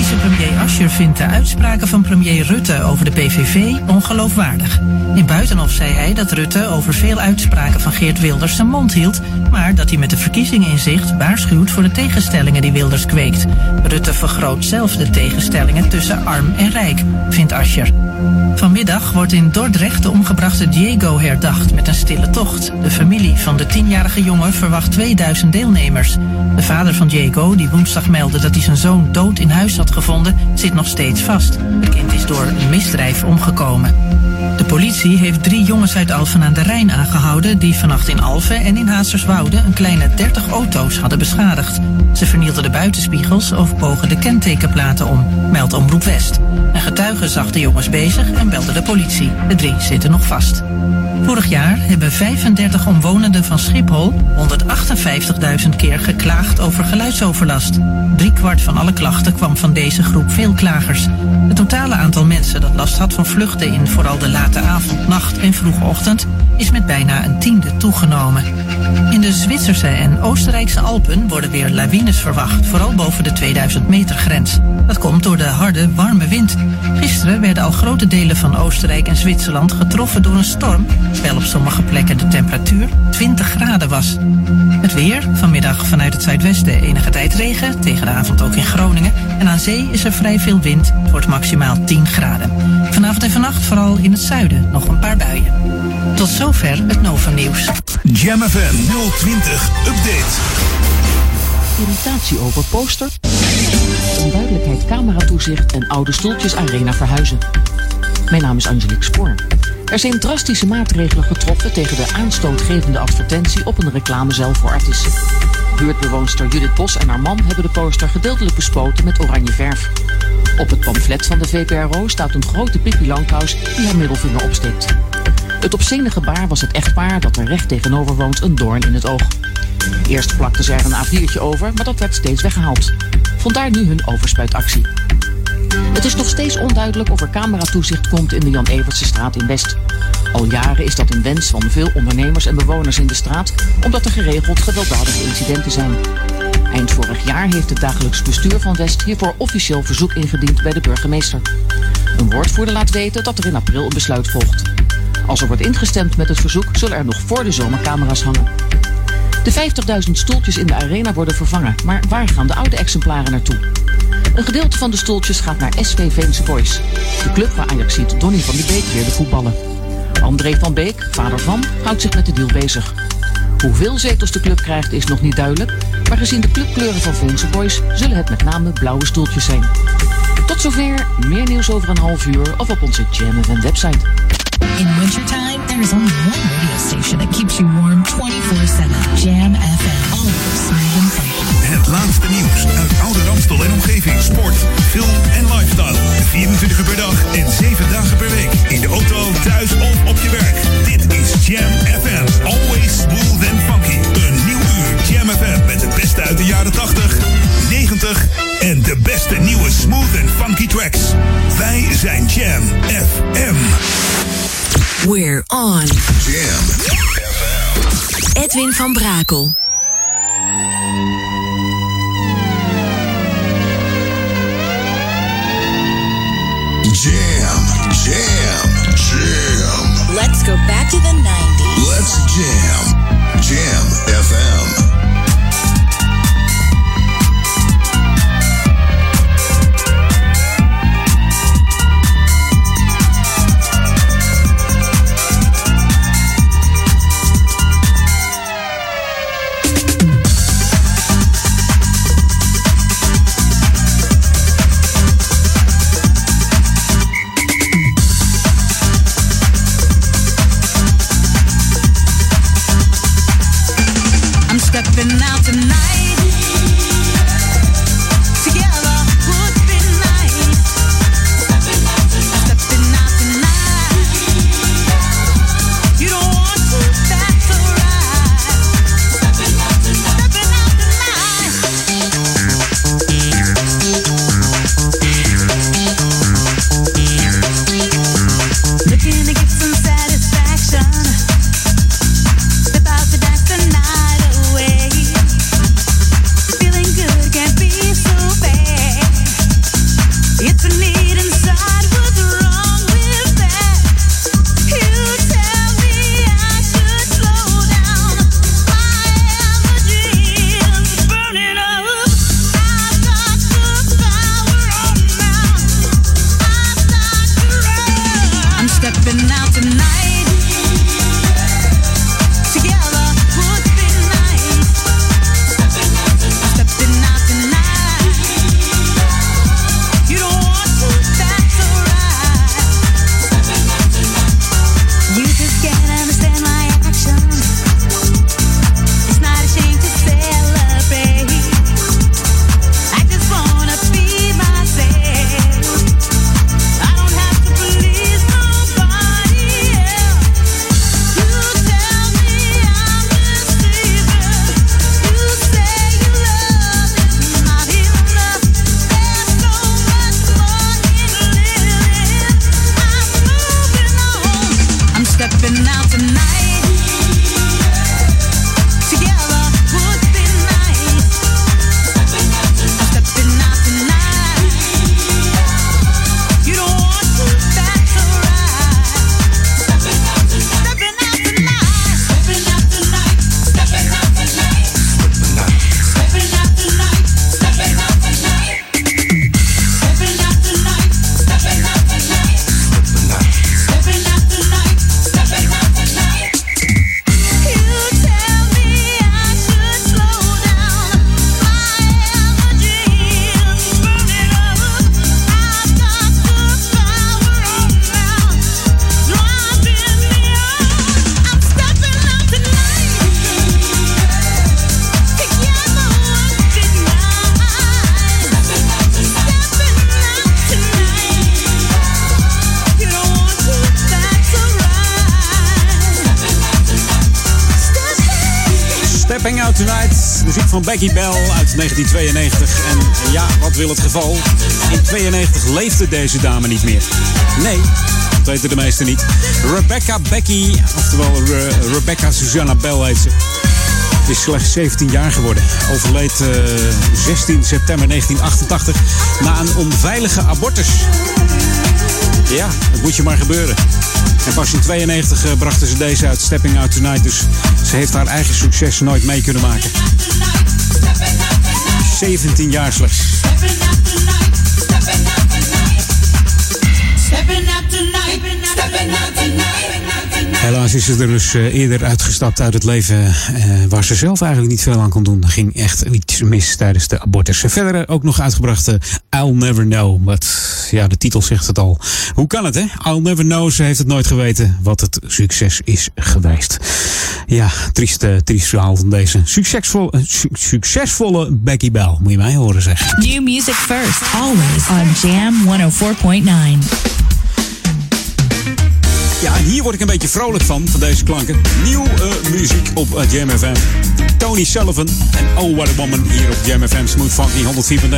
Vicepremier Ascher vindt de uitspraken van premier Rutte over de PVV ongeloofwaardig. In Buitenhof zei hij dat Rutte over veel uitspraken van Geert Wilders zijn mond hield, maar dat hij met de verkiezingen in zicht waarschuwt voor de tegenstellingen die Wilders kweekt. Rutte vergroot zelf de tegenstellingen tussen arm en rijk, vindt Ascher. Vanmiddag wordt in Dordrecht de omgebrachte Diego herdacht met een stille tocht. De familie van de tienjarige jongen verwacht 2000 deelnemers. De vader van Diego, die woensdag meldde dat hij zijn zoon dood in huis huis gevonden, zit nog steeds vast. Het kind is door een misdrijf omgekomen. De politie heeft drie jongens uit Alphen aan de Rijn aangehouden... die vannacht in Alphen en in Hazerswoude een kleine 30 auto's hadden beschadigd. Ze vernielden de buitenspiegels of bogen de kentekenplaten om, meldt Omroep West. Een getuige zag de jongens bezig en belde de politie. De drie zitten nog vast. Vorig jaar hebben 35 omwonenden van Schiphol 158.000 keer geklaagd over geluidsoverlast. Driekwart van alle klachten kwam van deze groep veelklagers. Het totale aantal mensen dat last had van vluchten in vooral de late avond, nacht en vroege ochtend is met bijna een tiende toegenomen. In de Zwitserse en Oostenrijkse Alpen worden weer lawines verwacht, vooral boven de 2000 meter grens. Dat komt door de harde, warme wind. Gisteren werden al grote delen van Oostenrijk en Zwitserland getroffen door een storm, terwijl op sommige plekken de temperatuur 20 graden was. Het weer, vanmiddag vanuit het zuidwesten enige tijd regen, tegen de avond ook in Groningen. En aan zee is er vrij veel wind, het wordt maximaal 10 graden. Vanavond en vannacht vooral in het zuiden nog een paar buien. Tot zover het Nova Nieuws. Jam FM 020 Update. Irritatie over poster. Onduidelijkheid cameratoezicht en oude stoeltjes arena verhuizen. Mijn naam is Angelique Spoor. Er zijn drastische maatregelen getroffen tegen de aanstootgevende advertentie op een reclamecel voor artiesten. Buurtbewoonster Judith Bos en haar man hebben de poster gedeeltelijk bespoten met oranje verf. Op het pamflet van de VPRO staat een grote Pippi Langkous die haar middelvinger opsteekt. Het opziende gebaar was het echtpaar dat er recht tegenover woont een doorn in het oog. Eerst plakten ze er een A4'tje over, maar dat werd steeds weggehaald. Vandaar nu hun overspuitactie. Het is nog steeds onduidelijk of er cameratoezicht komt in de Jan Evertse straat in West. Al jaren is dat een wens van veel ondernemers en bewoners in de straat, omdat er geregeld gewelddadige incidenten zijn. Eind vorig jaar heeft het dagelijks bestuur van West hiervoor officieel verzoek ingediend bij de burgemeester. Een woordvoerder laat weten dat er in april een besluit volgt. Als er wordt ingestemd met het verzoek, zullen er nog voor de zomer camera's hangen. De 50.000 stoeltjes in de arena worden vervangen, maar waar gaan de oude exemplaren naartoe? Een gedeelte van de stoeltjes gaat naar SV Veense Boys, de club waar Ajaxiet Donny van de Beek leerde voetballen. André van Beek, vader van, houdt zich met de deal bezig. Hoeveel zetels de club krijgt is nog niet duidelijk, maar gezien de clubkleuren van Veense Boys zullen het met name blauwe stoeltjes zijn. Tot zover, meer nieuws over een half uur of op onze Jam FM website. In wintertime, Edwin van Brakel. Jam, jam, jam. Let's go back to the 90s. Let's jam. Muziek van Becky Bell uit 1992. En ja, wat wil het geval? In 92 leefde deze dame niet meer. Nee, dat weten de meesten niet. Rebecca Becky, oftewel Re- Rebecca Susanna Bell heet ze. Is slechts 17 jaar geworden. Overleed eh, 16 september 1988 na een onveilige abortus. Ja, dat moet je maar gebeuren. En pas in 92 eh, brachten ze deze uit, Stepping Out Tonight. Dus ze heeft haar eigen succes nooit mee kunnen maken. 17 jaar slechts. Helaas is ze er dus eh, eerder uitgestapt uit het leven eh, waar ze zelf eigenlijk niet veel aan kon doen. Er ging echt iets mis tijdens de abortus. Verder ook nog uitgebracht eh, I'll Never Know. Wat, ja, de titel zegt het al. Hoe kan het, hè? I'll Never Know. Ze heeft het nooit geweten wat het succes is geweest. Ja, triest, eh, triest verhaal van deze eh, su- succesvolle Becky Bell. Moet je mij horen zeggen. New music first, always on Jam 104.9. Ja, en hier word ik een beetje vrolijk van, van deze klanken. Nieuw eh, muziek op eh, Jam FM. Tony Sullivan en Oh What Woman hier op Jam FM. Smooth Funky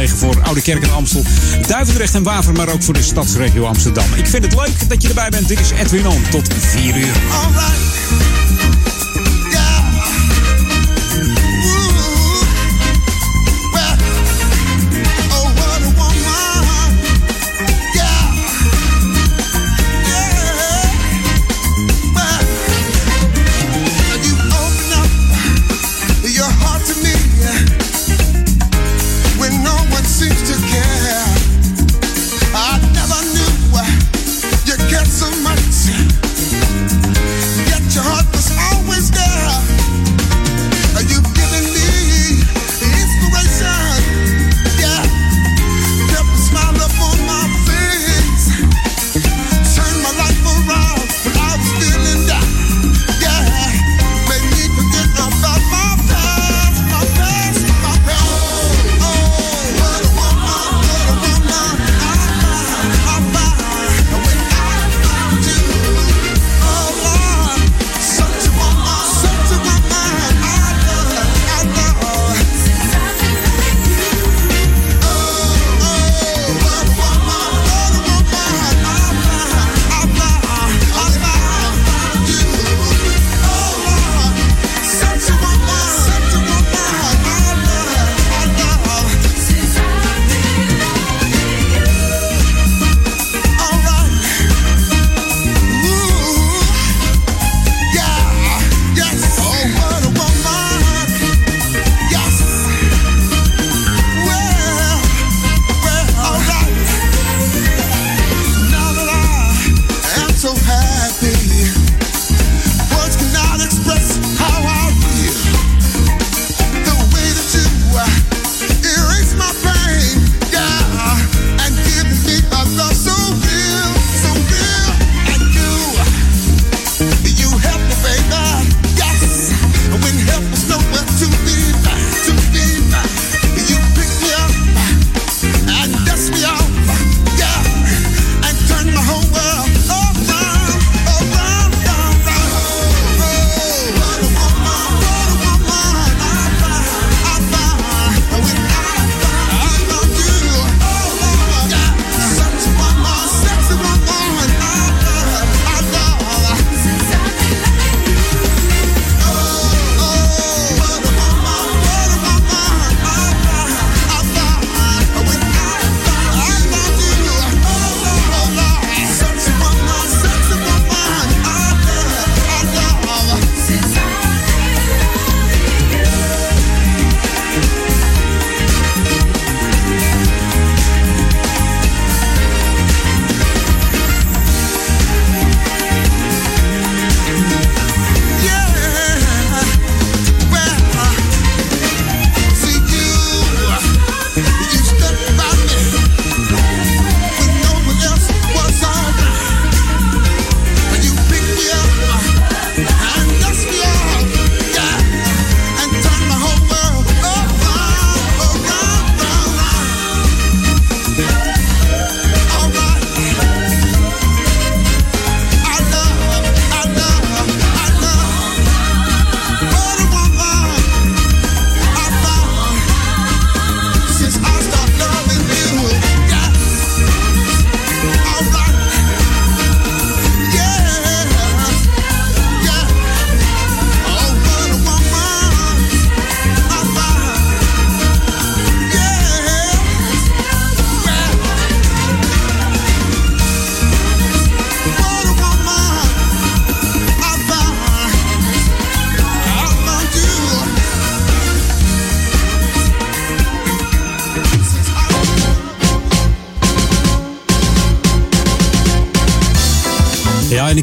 104.9 voor Oude Kerk en Amstel. Duivendrecht en Waver, maar ook voor de stadsregio Amsterdam. Ik vind het leuk dat je erbij bent. Dit is Edwin On. Tot 4 uur.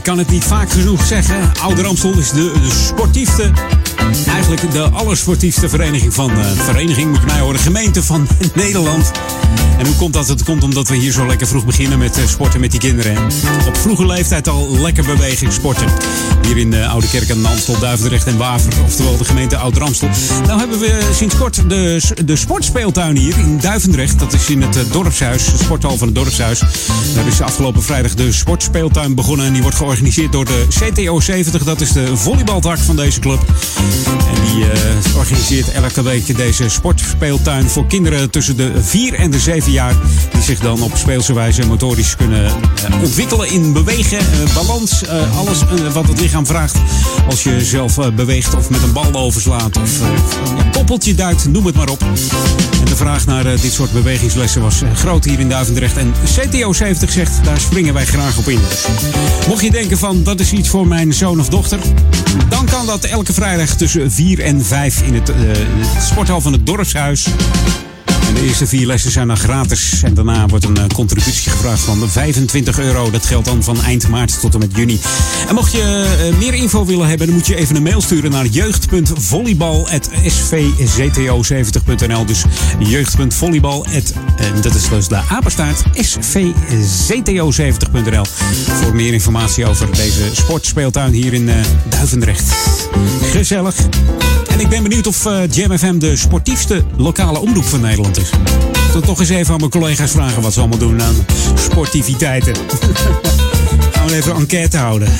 Kan het niet vaak genoeg zeggen. Oude Ramstel is de, de sportiefste, eigenlijk de allersportiefste vereniging van, eh, vereniging moet je mij horen, gemeente van Nederland. En hoe komt dat? Het komt omdat we hier zo lekker vroeg beginnen met eh, sporten met die kinderen. Op vroege leeftijd al lekker beweging sporten. Hier in de Oude Kerk aan Amstel, Duivendrecht en Waver, oftewel de gemeente Oud-Ramstel. Nou hebben we sinds kort de, de sportspeeltuin hier in Duivendrecht. Dat is in het eh, dorpshuis, de sporthal van het dorpshuis. Daar is afgelopen vrijdag de sportspeeltuin begonnen. En die wordt georganiseerd door de CTO 70. Dat is de volleybaltak van deze club. En die eh, organiseert elke week deze sportspeeltuin voor kinderen tussen de 4 en de 7 jaar. Die zich dan op speelse wijze motorisch kunnen eh, ontwikkelen in bewegen, eh, balans. eh, alles wat het lichaam vraagt. Als je zelf beweegt of met een bal overslaat of een koppeltje duikt, noem het maar op. En de vraag naar dit soort bewegingslessen was groot hier in Duivendrecht. En CTO 70 zegt, daar springen wij graag op in. Mocht je denken van, dat is iets voor mijn zoon of dochter. Dan kan dat elke vrijdag tussen 4 en 5 in het sporthal van het dorpshuis. De eerste vier lessen zijn dan gratis. En daarna wordt een eh, contributie gevraagd van 25 euro. Dat geldt dan van eind maart tot en met juni. En mocht je eh, meer info willen hebben, dan moet je even een mail sturen naar jeugd.volleybal.svzto70.nl. Dus jeugd.volleybal. En dat is dus de apenstaart svzto70.nl. Voor meer informatie over deze sportspeeltuin hier in eh, Duivendrecht. Gezellig. En ik ben benieuwd of eh, Jam FM de sportiefste lokale omroep van Nederland is. Zal toch eens even aan mijn collega's vragen wat ze allemaal doen aan sportiviteiten. Gaan we even een enquête houden.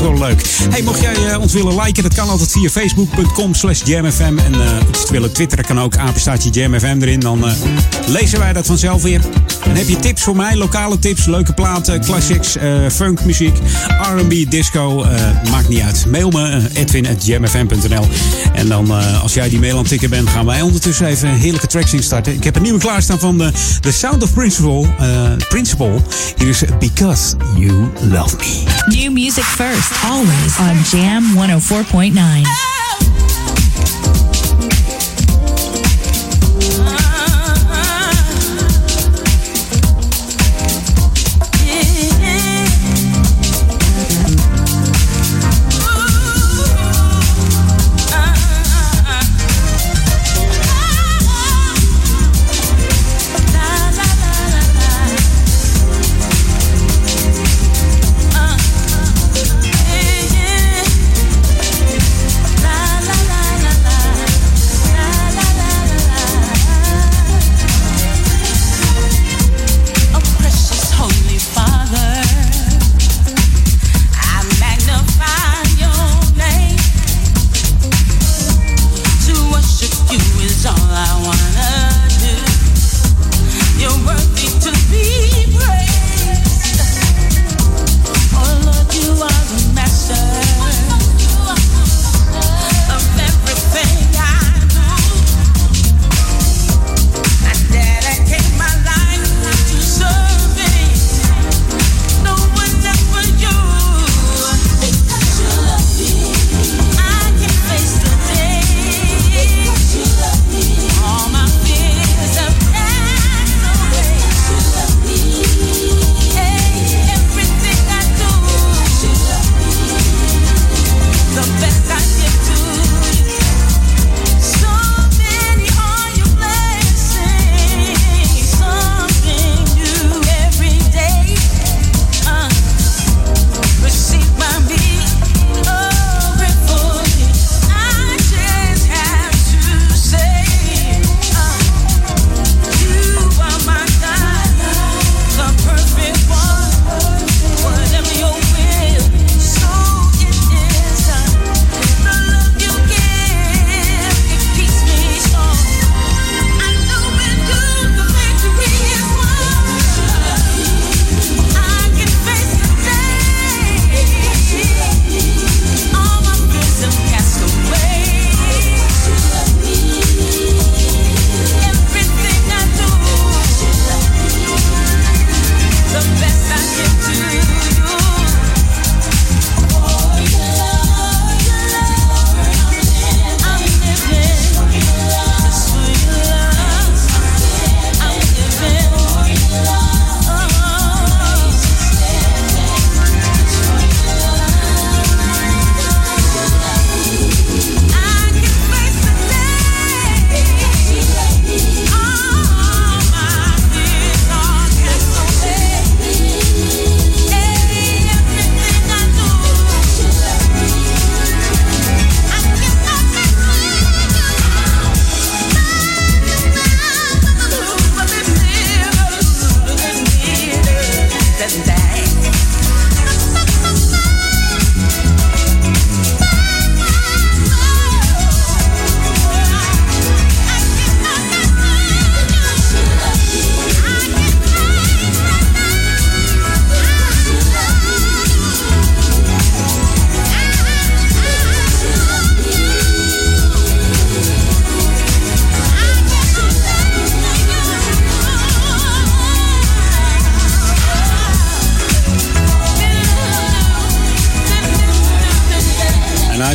Wel leuk. Hey, mocht jij eh, ons willen liken, dat kan altijd via facebook.com slash jamfm. En eh als je willen twitteren, kan ook apenstaartje jamfm erin. Dan eh, lezen wij dat vanzelf weer. En heb je tips voor mij, lokale tips, leuke platen, classics, eh funkmuziek, R&B, disco, eh, maakt niet uit. Mail me, eh, edwin.jamfm.nl. En dan, eh, als jij die mail aan het tikken bent, gaan wij ondertussen even heerlijke tracks instarten. Ik heb een nieuwe klaarstaan van de, The Sound of Principle. eh, Principle. Hier is Because You Love Me. New music first, always on Jam 104.9.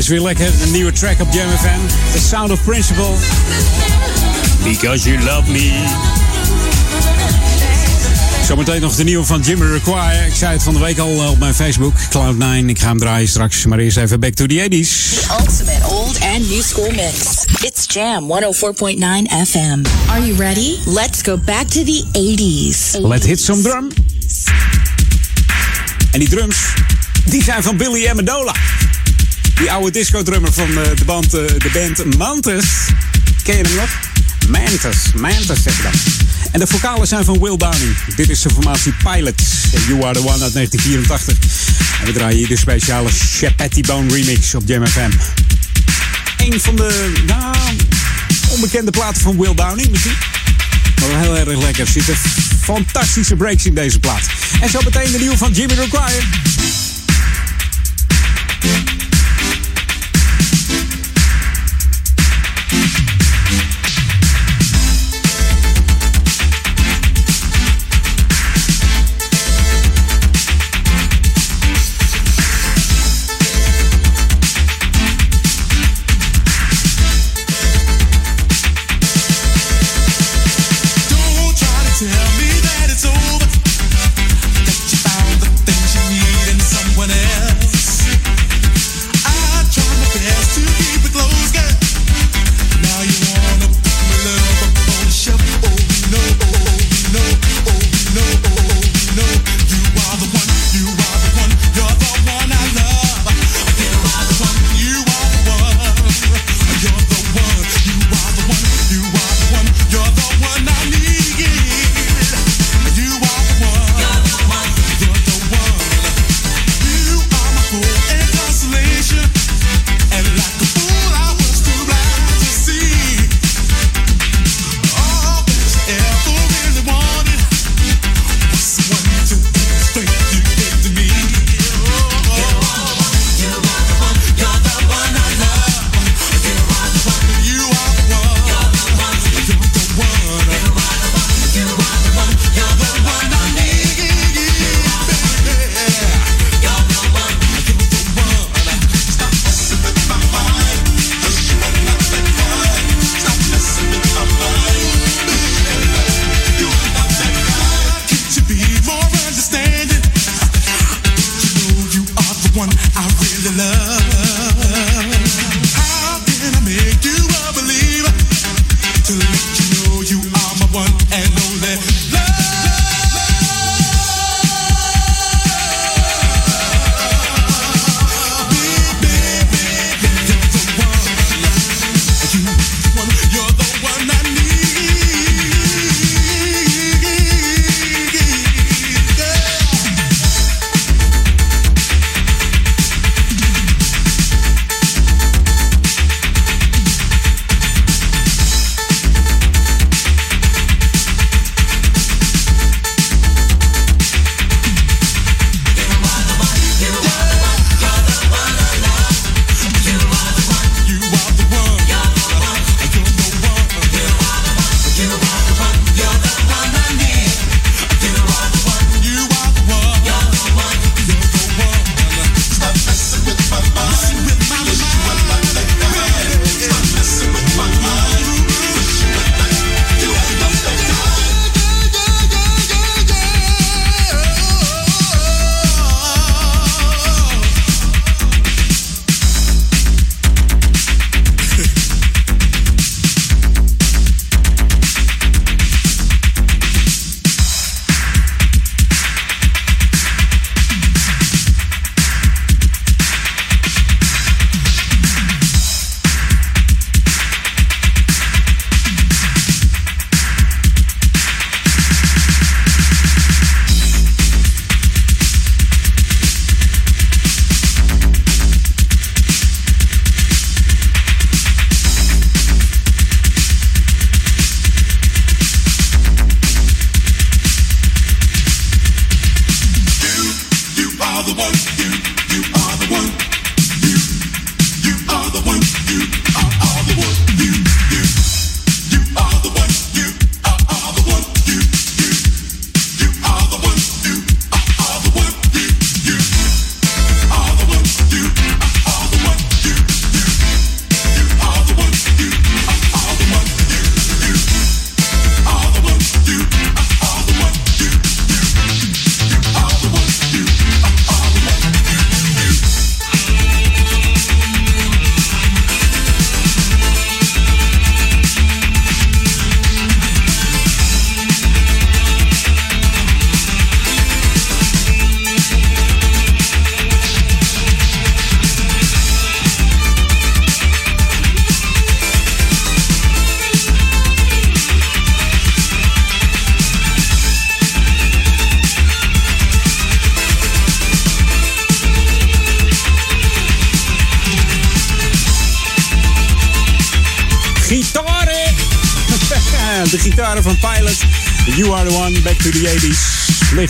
is weer lekker. Een nieuwe track op Jam FM. The Sound of Principle. Because you love me. Zometeen nog de nieuwe van Jimmy Require. Ik zei het van de week al eh, op mijn Facebook. Cloud9. Ik ga hem draaien straks. Maar eerst even back to the 80s. Ultimate old and new school mix. It's Jam 104.9 FM. Are you ready? Let's go back to the 80s. Let hit some drum. En die drums, die zijn van Billy Amendola. Die oude disco-drummer van eh, de, band, eh, de band Mantis. Ken je hem nog? Mantis, Mantis zeg je dan. En de vocalen zijn van Will Downing. Dit is de formatie Pilots. You Are The One uit 1984. En we draaien hier de speciale Chapati Bone remix op Jam FM. Een van de, nou, onbekende platen van Will Downing misschien. Maar wel heel erg lekker. Er zitten fantastische breaks in deze plaat. En zo meteen de nieuwe van Jimmy Require.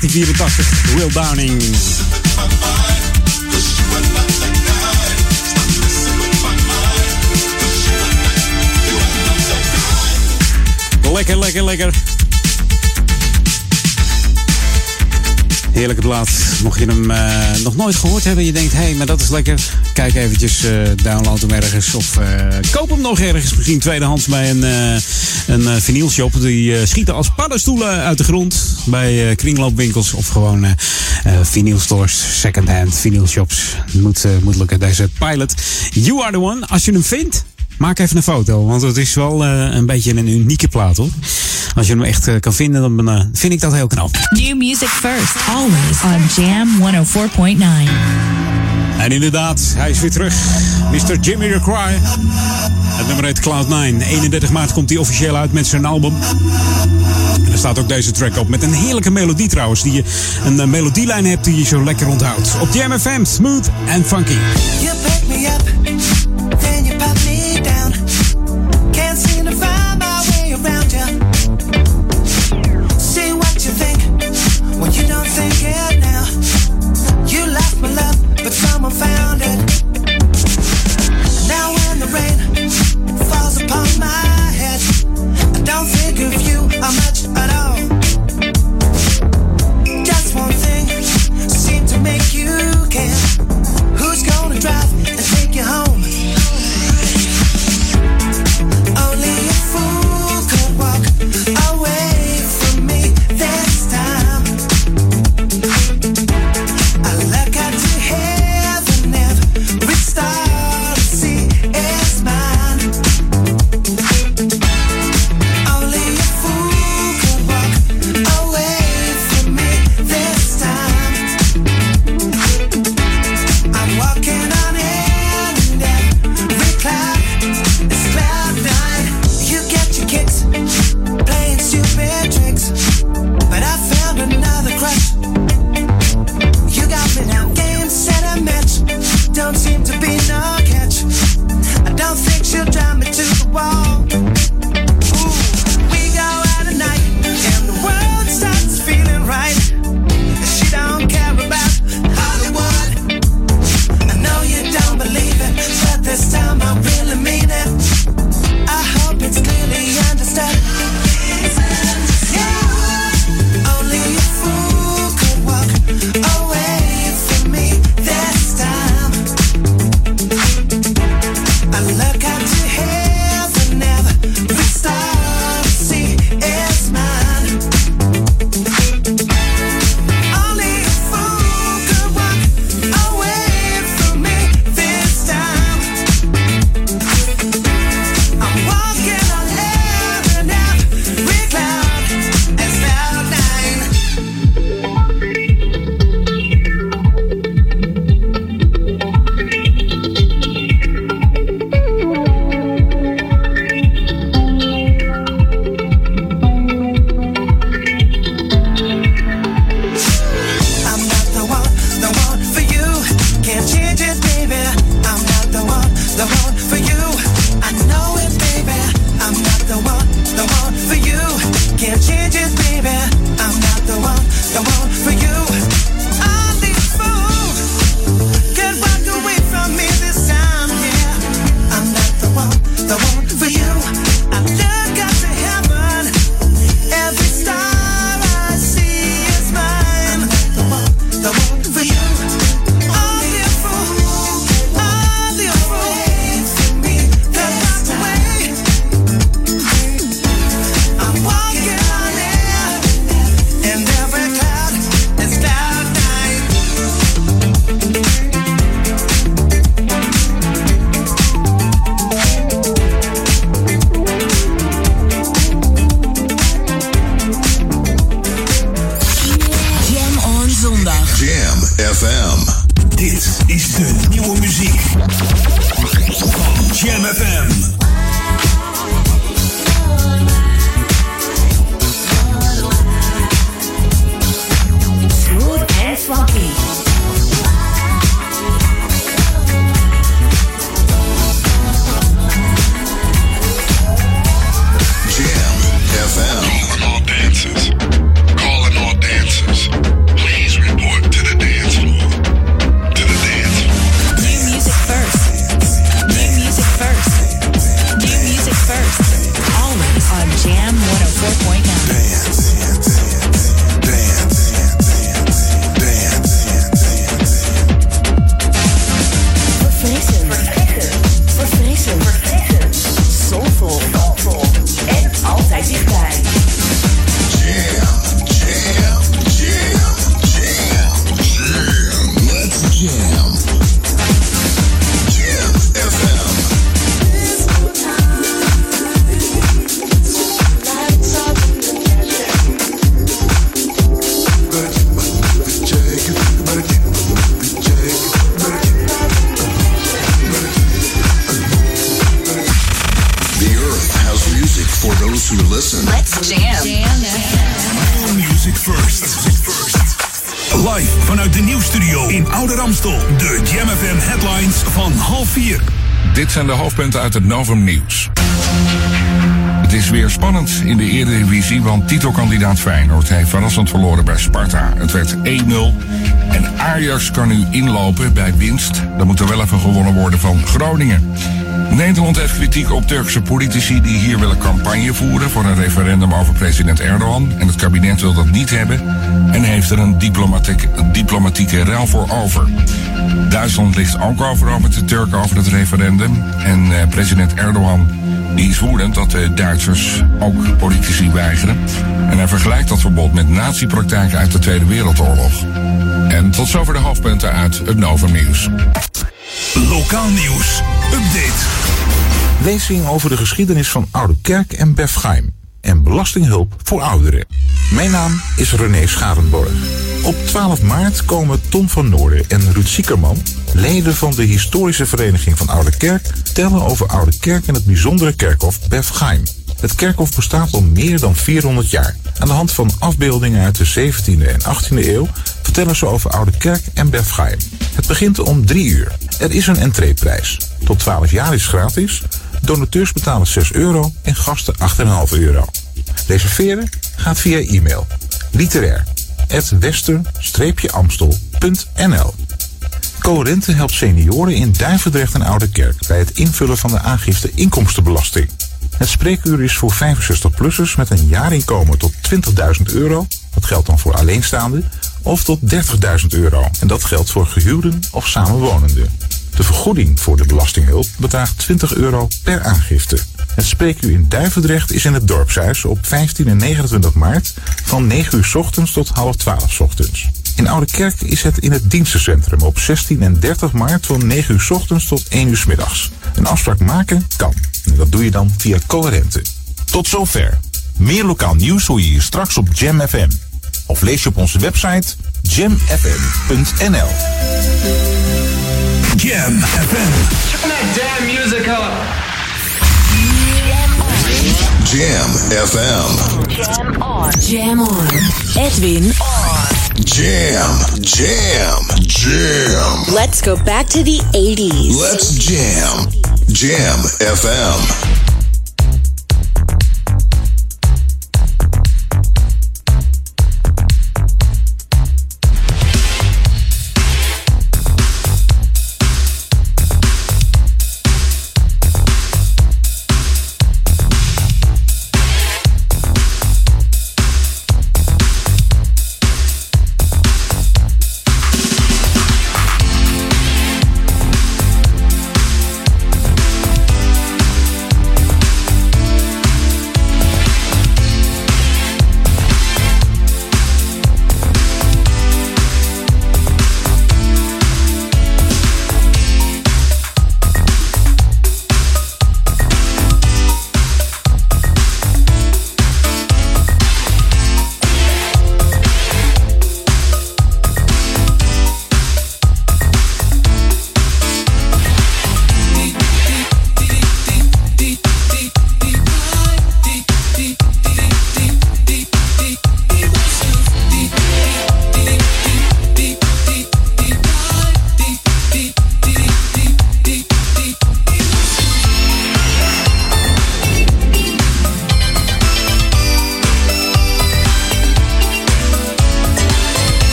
1984, Will Downing. Lekker, lekker, lekker. Heerlijke plaat. Mocht je hem eh, nog nooit gehoord hebben, je denkt, hé, hey, maar dat is lekker. Kijk eventjes, eh, download hem ergens of eh, koop hem nog ergens. Misschien tweedehands bij een, een eh, vinylshop. Die eh, schieten als paddenstoelen uit de grond bij eh, kringloopwinkels of gewoon vinylstores, secondhand vinylshops. Moet, moet lukken, deze Pilot. You are the one. Als je hem vindt, maak even een foto. Want het is wel een beetje een unieke plaat hoor. Als je hem echt kan vinden, dan vind ik dat heel knap. New music first, always on Jam 104.9. En inderdaad, hij is weer terug. Mr. Jimmy the Cry. Het nummer heet Cloud9. 31 maart komt hij officieel uit met zijn album. En er staat ook deze track op. Met een heerlijke melodie trouwens. Die je, een eh, melodielijn hebt die je zo lekker onthoudt. Op Jam FM, smooth and funky. Het Novum Nieuws. Het is weer spannend in de Eredivisie, want titelkandidaat Feyenoord heeft verrassend verloren bij Sparta. Het werd 1-0 en Ajax kan nu inlopen bij winst. Dan moet er wel even gewonnen worden van Groningen. Nederland heeft kritiek op Turkse politici die hier willen campagne voeren voor een referendum over president Erdogan. En het kabinet wil dat niet hebben en heeft er een diplomatiek, diplomatieke ruil voor over. Duitsland ligt ook overal met de Turken over het referendum. En eh, president Erdogan die is woedend dat de Duitsers ook politici weigeren. En hij vergelijkt dat verbod met nazi-praktijken uit de Tweede Wereldoorlog. En tot zover de hoofdpunten uit het Novum Nieuws. Lokaal nieuws. Update. Lezing over de geschiedenis van Oude Kerk en Befgeim. En belastinghulp voor ouderen. Mijn naam is René Scharenborg. Op 12 maart komen Tom van Noorden en Ruud Ziekerman, leden van de historische vereniging van Oude Kerk, tellen over Oude Kerk en het bijzondere kerkhof Befgeim. Het kerkhof bestaat al meer dan 400 jaar. Aan de hand van afbeeldingen uit de 17e en 18e eeuw vertellen ze over Oude Kerk en Befgeim. Het begint om 3 uur. Er is een entreeprijs. Tot 12 jaar is gratis. Donateurs betalen 6 euro en gasten 8,5 euro. Reserveren gaat via e-mail. Literair. western-amstel.nl Coherente helpt senioren in Duivendrecht en Oude Kerk bij het invullen van de aangifte inkomstenbelasting. Het spreekuur is voor 65-plussers met een jaarinkomen tot 20.000 euro. Dat geldt dan voor alleenstaanden. Of tot 30.000 euro. En dat geldt voor gehuwden of samenwonenden. De vergoeding voor de belastinghulp bedraagt 20 euro per aangifte. Het spreekuur in Duivendrecht is in het dorpshuis op 15 en 29 maart van 9 uur ochtends tot half 12 's ochtends. In Oude Kerk is het in het dienstencentrum op 16 en 30 maart van 9 uur ochtends tot 1 uur middags. Een afspraak maken kan. En dat doe je dan via Coherente. Tot zover. Meer lokaal nieuws hoor je hier straks op Jam FM. Of lees je op onze website jamfm.nl. Jam FM. Turn that damn music up. Jam FM. Jam on. Jam on. Edwin on. Jam, jam, jam. Let's go back to the 80s. Let's jam. Jam FM.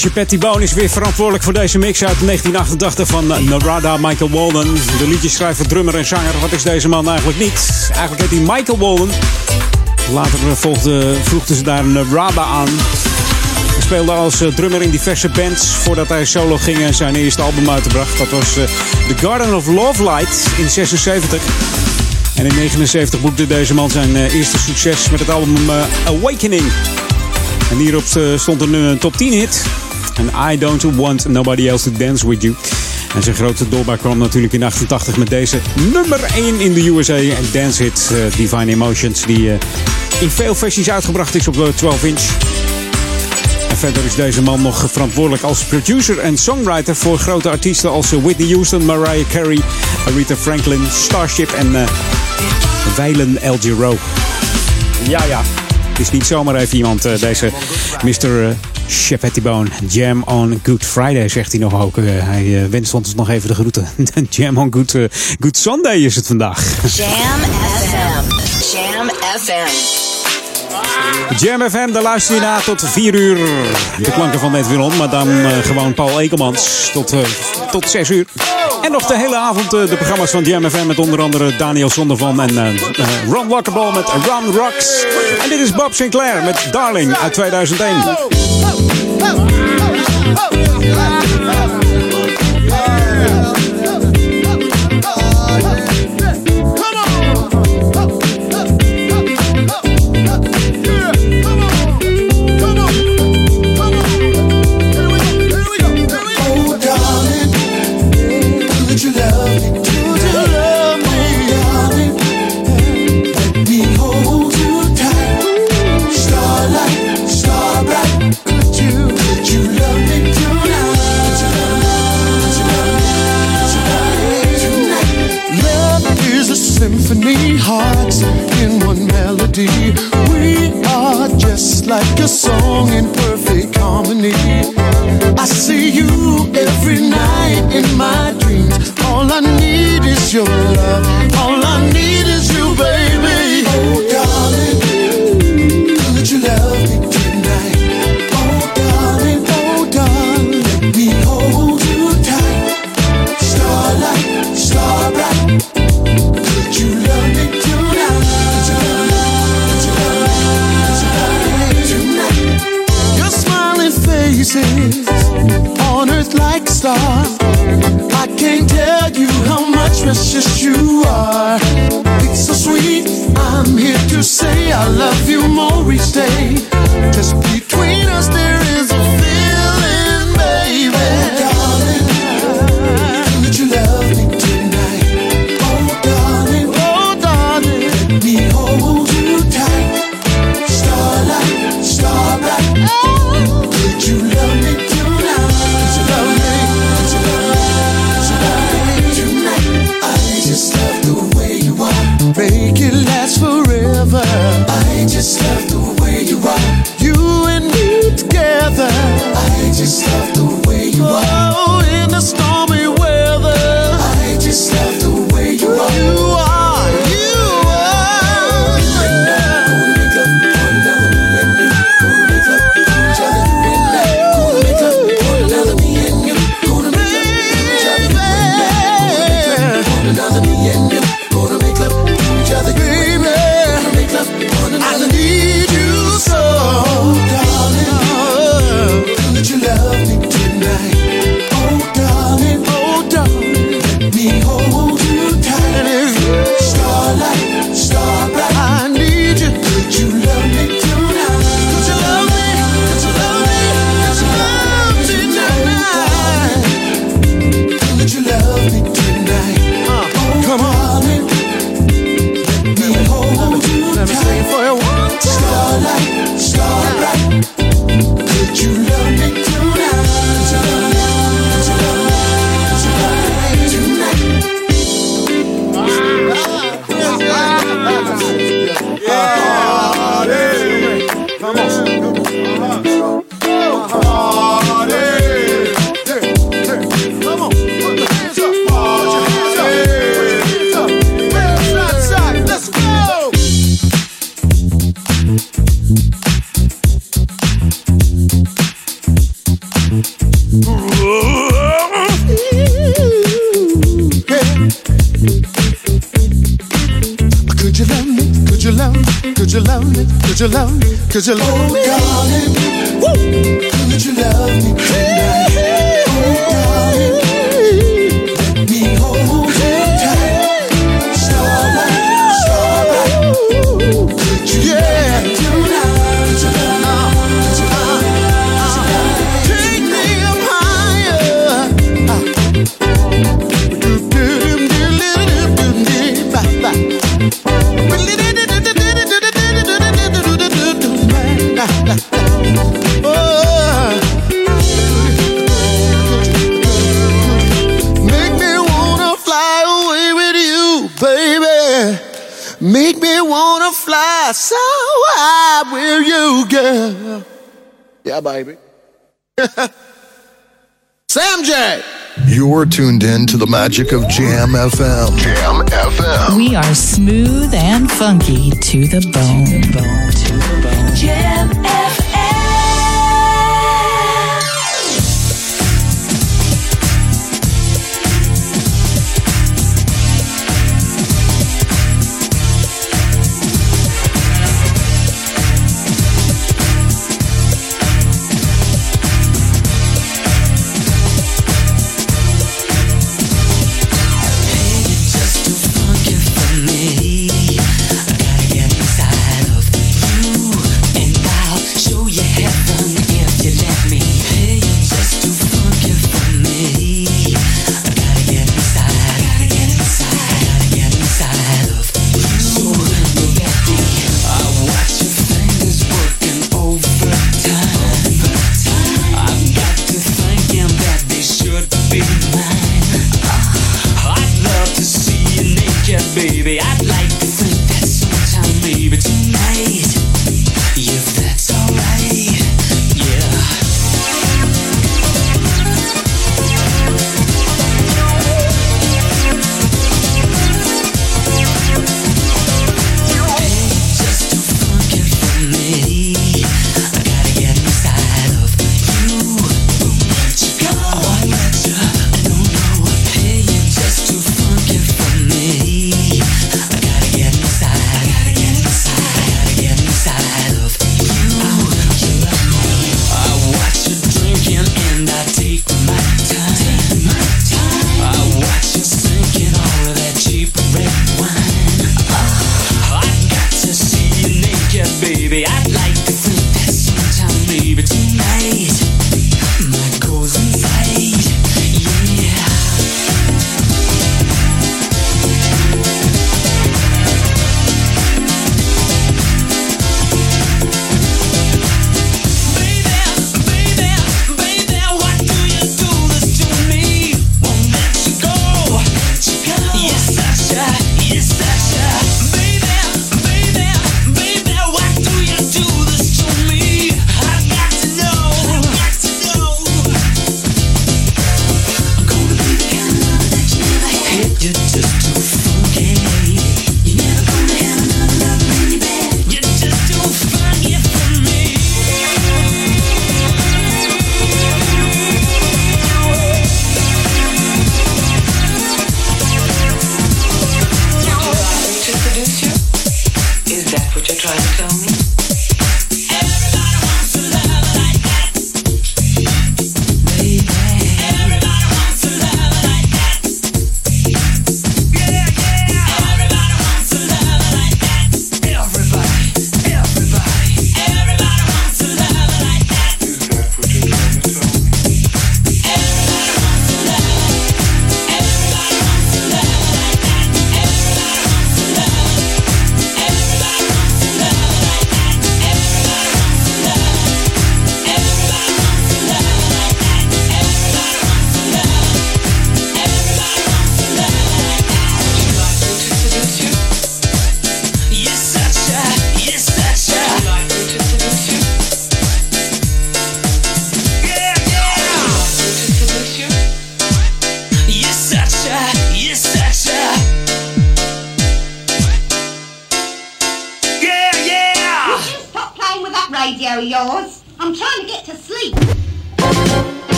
En Chapetti Bone is weer verantwoordelijk voor deze mix uit 1988 van eh, Narada Michael Walden. De liedjeschrijver, drummer en zanger. Wat is deze man eigenlijk niet? Eigenlijk heet hij Michael Walden. Later eh, volgde, voegden ze daar Narada aan. Hij speelde als eh, drummer in diverse bands voordat hij solo ging en zijn eerste album uitbracht. Dat was The Garden of Love Light in 76. En in 79 boekte deze man zijn eerste succes met het album Awakening. En hierop stond een top 10 hit. En I Don't Want Nobody Else to Dance With You. En zijn grote doorbraak kwam natuurlijk in 88 met deze nummer 1 in de USA. Dance hit eh, Divine Emotions. Die eh, in veel versies uitgebracht is op de 12 inch. En verder is deze man nog verantwoordelijk als producer en songwriter voor grote artiesten als eh, Whitney Houston, Mariah Carey, Aretha Franklin, Starship en uh, Weilen L. Giro. Ja, ja. Is niet zomaar even iemand, uh, deze Mr. Uh, Chapetti Bone. Jam on Good Friday, zegt hij nog ook. Uh, hij wenst ons nog even de groeten. Jam on Good, Good Sunday is het vandaag. Jam FM. Jam FM. Jam FM, daar luister je naar tot 4 uur. De klanken van Edwin On, maar dan uh, gewoon Paul Ekelmans tot, uh, tot 6 uur. En nog de hele avond uh, de programma's van Jam FM met onder andere Daniel Zondervan en Ron Lockerball met Ron Rocks. En dit is Bob Sinclair met Darling uit 2001. Song in perfect harmony. I see you every night in my dreams. All I need is your love. All I need is you, baby. Stars. I can't tell you how much precious you are. It's so sweet. I'm here to say I love you more each day. Just between us there is you love me? Cause you love oh. Darling, Woo! could you love me tonight? oh, darling. Where you go, Yeah, baby. Sam J. You're tuned in to the magic of Jam FM. Jam FM. We are smooth and funky to the bone. To the bone. To the bone.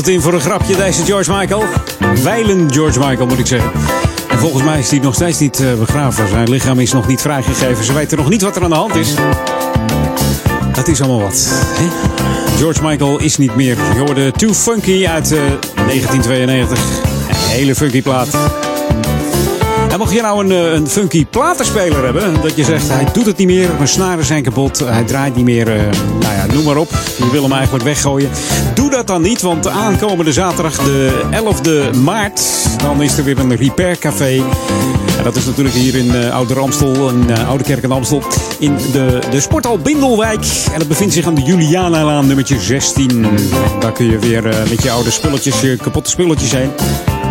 Altijd in voor een grapje, deze George Michael. Wijlen George Michael, moet ik zeggen. En volgens mij is hij nog steeds niet eh, begraven. Zijn lichaam is nog niet vrijgegeven. Ze weten nog niet wat er aan de hand is. Dat is allemaal wat. Hè? George Michael is niet meer. Je hoorde Too Funky uit eh, 1992. Een hele funky plaat. En mocht je nou een, eh, een funky platenspeler hebben, dat je zegt hij doet het niet meer, mijn snaren zijn kapot, hij draait niet meer, eh, nou ja, noem maar op. Je wil hem eigenlijk weggooien. Doe dat dan niet, want aankomende zaterdag, de 11e maart, dan is er weer een repair café. En dat is natuurlijk hier in uh, Oude Ramstel, in Oude Kerk en Amstel, in de, de sporthal Bindelwijk. En dat bevindt zich aan de Julianalaan nummertje 16. Daar kun je weer met je oude spulletjes, je kapotte spulletjes heen.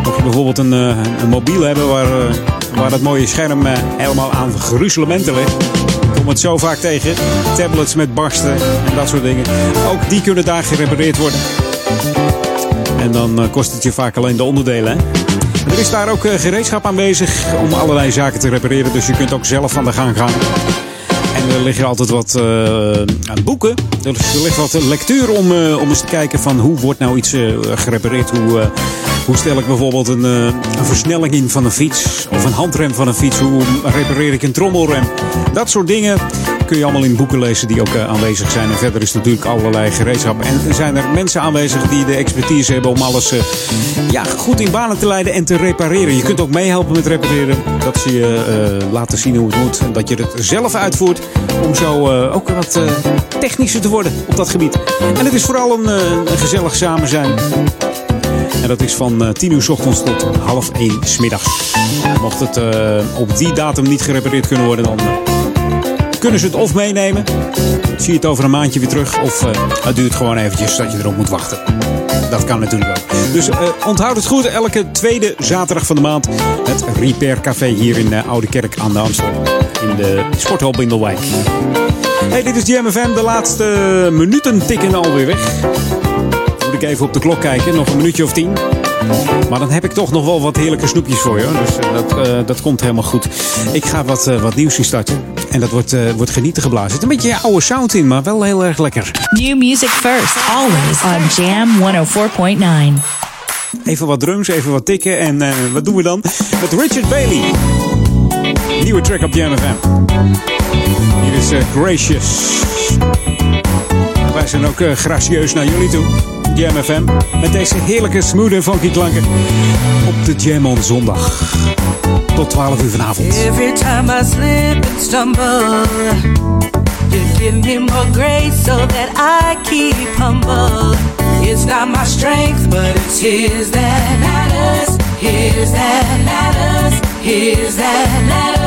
Mocht je bijvoorbeeld een, uh, een mobiel hebben waar, uh, waar dat mooie scherm uh, helemaal aan gruzelementen ligt. Ik kom het zo vaak tegen. Tablets met barsten en dat soort dingen. Ook die kunnen daar gerepareerd worden. En dan kost het je vaak alleen de onderdelen. Hè? Er is daar ook gereedschap aanwezig om allerlei zaken te repareren. Dus je kunt ook zelf van de gang gaan. Er liggen altijd wat uh, aan boeken. Er ligt wat lectuur om, uh, om eens te kijken van hoe wordt nou iets gerepareerd. Hoe, hoe stel ik bijvoorbeeld een, een, versnelling in van een fiets. Of een handrem van een fiets. Hoe repareer ik een trommelrem. Dat soort dingen kun je allemaal in boeken lezen die ook aanwezig zijn. En verder is natuurlijk allerlei gereedschap. En zijn er mensen aanwezig die de expertise hebben om alles ja, goed in banen te leiden en te repareren. Je kunt ook meehelpen met repareren. Dat ze je laten zien hoe het moet. En dat je het zelf uitvoert om zo ook wat uh, technischer te worden op dat gebied. En het is vooral een, een gezellig samen zijn. En dat is van 10 uur s ochtends tot half 1 s middags. Mocht het op die datum niet gerepareerd kunnen worden, dan kunnen ze het of meenemen. Zie je het over een maandje weer terug. Of het duurt gewoon eventjes dat je erop moet wachten. Dat kan natuurlijk ook. Dus onthoud het goed. Elke tweede zaterdag van de maand het Repair Café hier in Oude Kerk aan de Amstel in de sporthal Bindelwijk. Hey, dit is GMFM. De laatste minuten tikken alweer weg. Moet ik even op de klok kijken. Nog een minuutje of tien. Maar dan heb ik toch nog wel wat heerlijke snoepjes voor je. Dus uh, dat, uh, dat komt helemaal goed. Ik ga wat, uh, wat nieuws instarten. En dat wordt, wordt genieten geblazen. Er zit een beetje oude sound in, maar wel heel erg lekker. New music first, always on Jam 104.9. Even wat drums, even wat tikken. En wat doen we dan? Met Richard Bailey. Nieuwe track op Jam FM. Hier is Gracious. Wij zijn ook gracieus naar jullie toe. Jam FM. Met deze heerlijke smooth en funky klanken. Op de Jam on zondag. Tot 12 uur vanavond. Every time I slip and stumble. You give me more grace so that I keep humble. It's not my strength, but it's His that matters. His that matters. His that matters.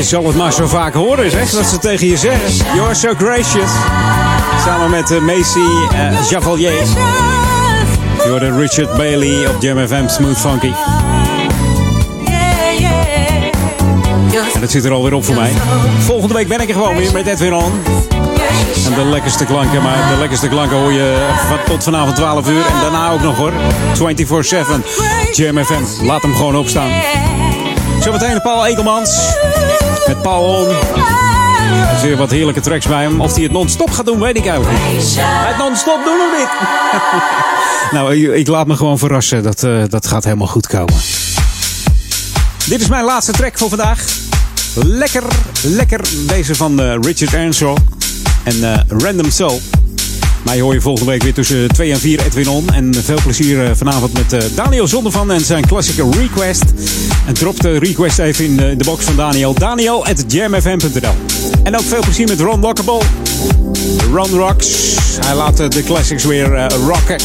Je zal het maar zo vaak horen, zeg, dat ze tegen je zeggen. You're so gracious. Samen met uh, Macy uh, Javalier. Hoorde Richard Bailey op Jam FM Smooth Funky. En dat zit er alweer op voor mij. Volgende week ben ik er gewoon weer met Edwin On. En de lekkerste klanken, maar de lekkerste klanken hoor je tot vanavond 12 uur. En daarna ook nog hoor. 24-7. Jam FM. Laat hem gewoon opstaan. Zometeen Paul Ekelmans. Met Paul. Er weer wat heerlijke tracks bij hem. Of hij het non-stop gaat doen, weet ik eigenlijk niet. Het non-stop doen of niet? nou, ik- ik laat me gewoon verrassen. Dat, eh, dat gaat helemaal goed komen. Dit is mijn laatste track voor vandaag. Lekker, lekker. Deze van eh, Richard Earnshaw en eh, Random Soul. Mij hoor je volgende week weer tussen 2 en 4 Edwin On. En veel plezier eh, vanavond met eh, Daniel Zondervan en zijn klassieke request. En drop de request even in, eh, de box van Daniel. Daniel at jamfm.nl En ook veel plezier met Ron Lockable. Ron Rocks. Hij laat eh, de classics weer eh, rocken.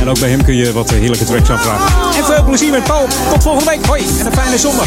En ook bij hem kun je wat eh, heerlijke tracks aanvragen. En veel plezier met Paul. Tot volgende week. Hoi en een fijne zondag.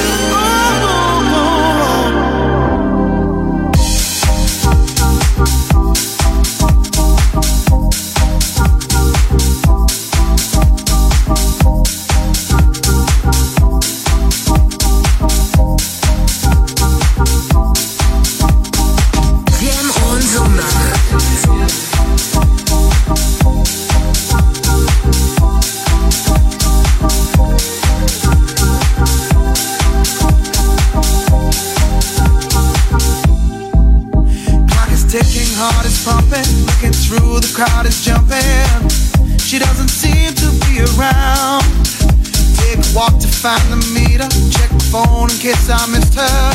case I missed her.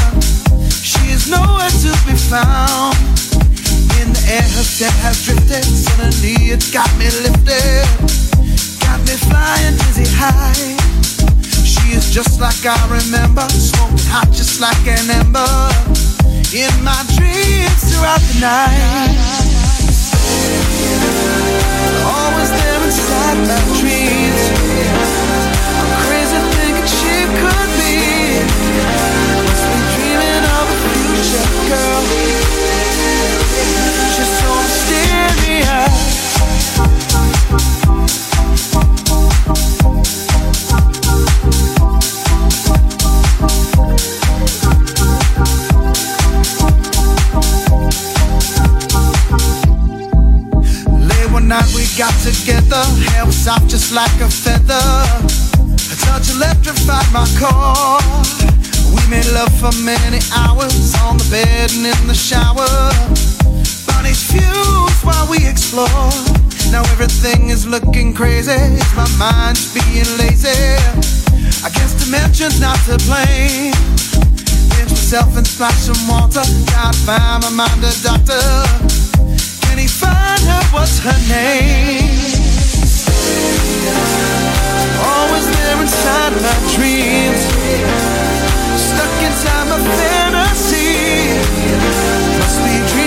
She is nowhere to be found. In the air, her step has drifted. Suddenly, it's got me lifted. Got me flying dizzy high. She is just like I remember. Smoking hot, just like an ember in my dreams throughout the night. Always there inside my dreams. I'm crazy thinking she could got together, hair was soft just like a feather. A touch electrified my core. We made love for many hours on the bed and in the shower. Bodies fuse while we explore. Now everything is looking crazy. My mind's being lazy. I guess dimensions not to blame. Pinch myself and splash some water. Gotta find my mind a doctor. What's her name? Always there inside my dreams. Stuck inside my fantasy. Must be dreaming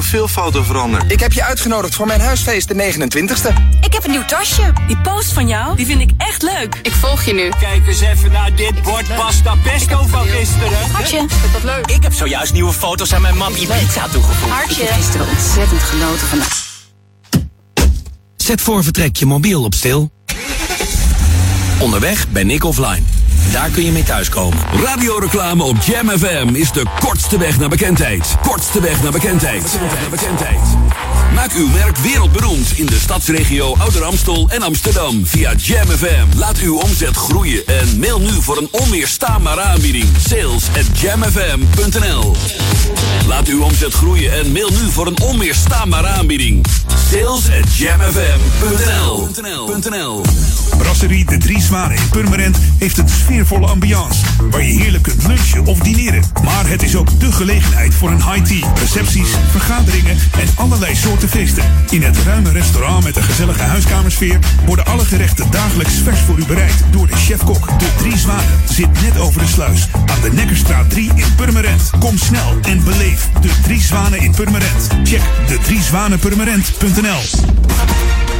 mijn profielfoto veranderd. Ik heb je uitgenodigd voor mijn huisfeest de 29ste. Ik heb een nieuw tasje. Die post van jou, die vind ik echt leuk. Ik volg je nu. Kijk eens even naar dit bord pasta pesto van gisteren. Hartje, vind dat leuk? Ik heb zojuist nieuwe foto's aan mijn map Ibiza toegevoegd. Hartje. Ik heb gisteren ontzettend genoten van de... Zet voor vertrek je mobiel op stil. Onderweg ben ik offline. Daar kun je mee thuiskomen. Radioreclame op Jam FM is de kortste weg naar bekendheid. Kortste weg naar bekendheid. Maak uw merk wereldberoemd in de stadsregio Ouder Amstel en Amsterdam via Jam FM. Laat uw omzet groeien en mail nu voor een onweerstaanbare aanbieding. Sales at jamfm.nl Laat uw omzet groeien en mail nu voor een onweerstaanbare aanbieding. Sales at jamfm.nl Brasserie De Drie Zwanen in Purmerend heeft een sfeervolle ambiance. Waar je heerlijk kunt lunchen of dineren. Maar het is ook de gelegenheid voor een high tea, recepties, vergaderingen en allerlei soorten feesten. In het ruime restaurant met een gezellige huiskamersfeer worden alle gerechten dagelijks vers voor u bereid door de chef-kok. De Drie Zwanen zit net over de sluis aan de Nekkerstraat 3 in Purmerend. Kom snel en beleef De Drie Zwanen in Purmerend. Check de driezwanenpurmerend.nl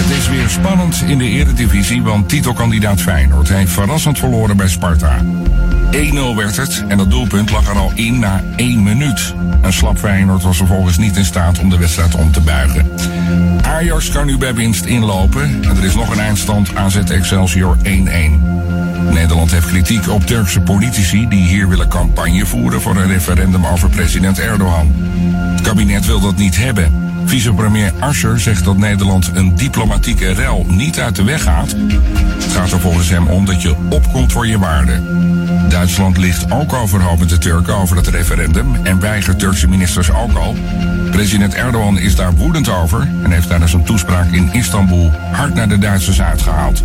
Het is weer spannend in de eredivisie, want titelkandidaat Feyenoord heeft verrassend verloren bij Sparta. 1-0 werd het en dat doelpunt lag er al in na 1 minuut. Een slap Feyenoord was vervolgens niet in staat om de wedstrijd om te buigen. Ajax kan nu bij winst inlopen en er is nog een eindstand AZ Excelsior 1-1. Nederland heeft kritiek op Turkse politici die hier willen campagne voeren voor een referendum over president Erdogan. Het kabinet wil dat niet hebben. Vicepremier Asscher zegt dat Nederland een diplomatieke rel niet uit de weg gaat. Het gaat er volgens hem om dat je opkomt voor je waarden. Duitsland ligt ook overhoop met de Turken over het referendum en weigert Turkse ministers ook al. President Erdogan is daar woedend over en heeft tijdens een toespraak in Istanbul hard naar de Duitsers uitgehaald.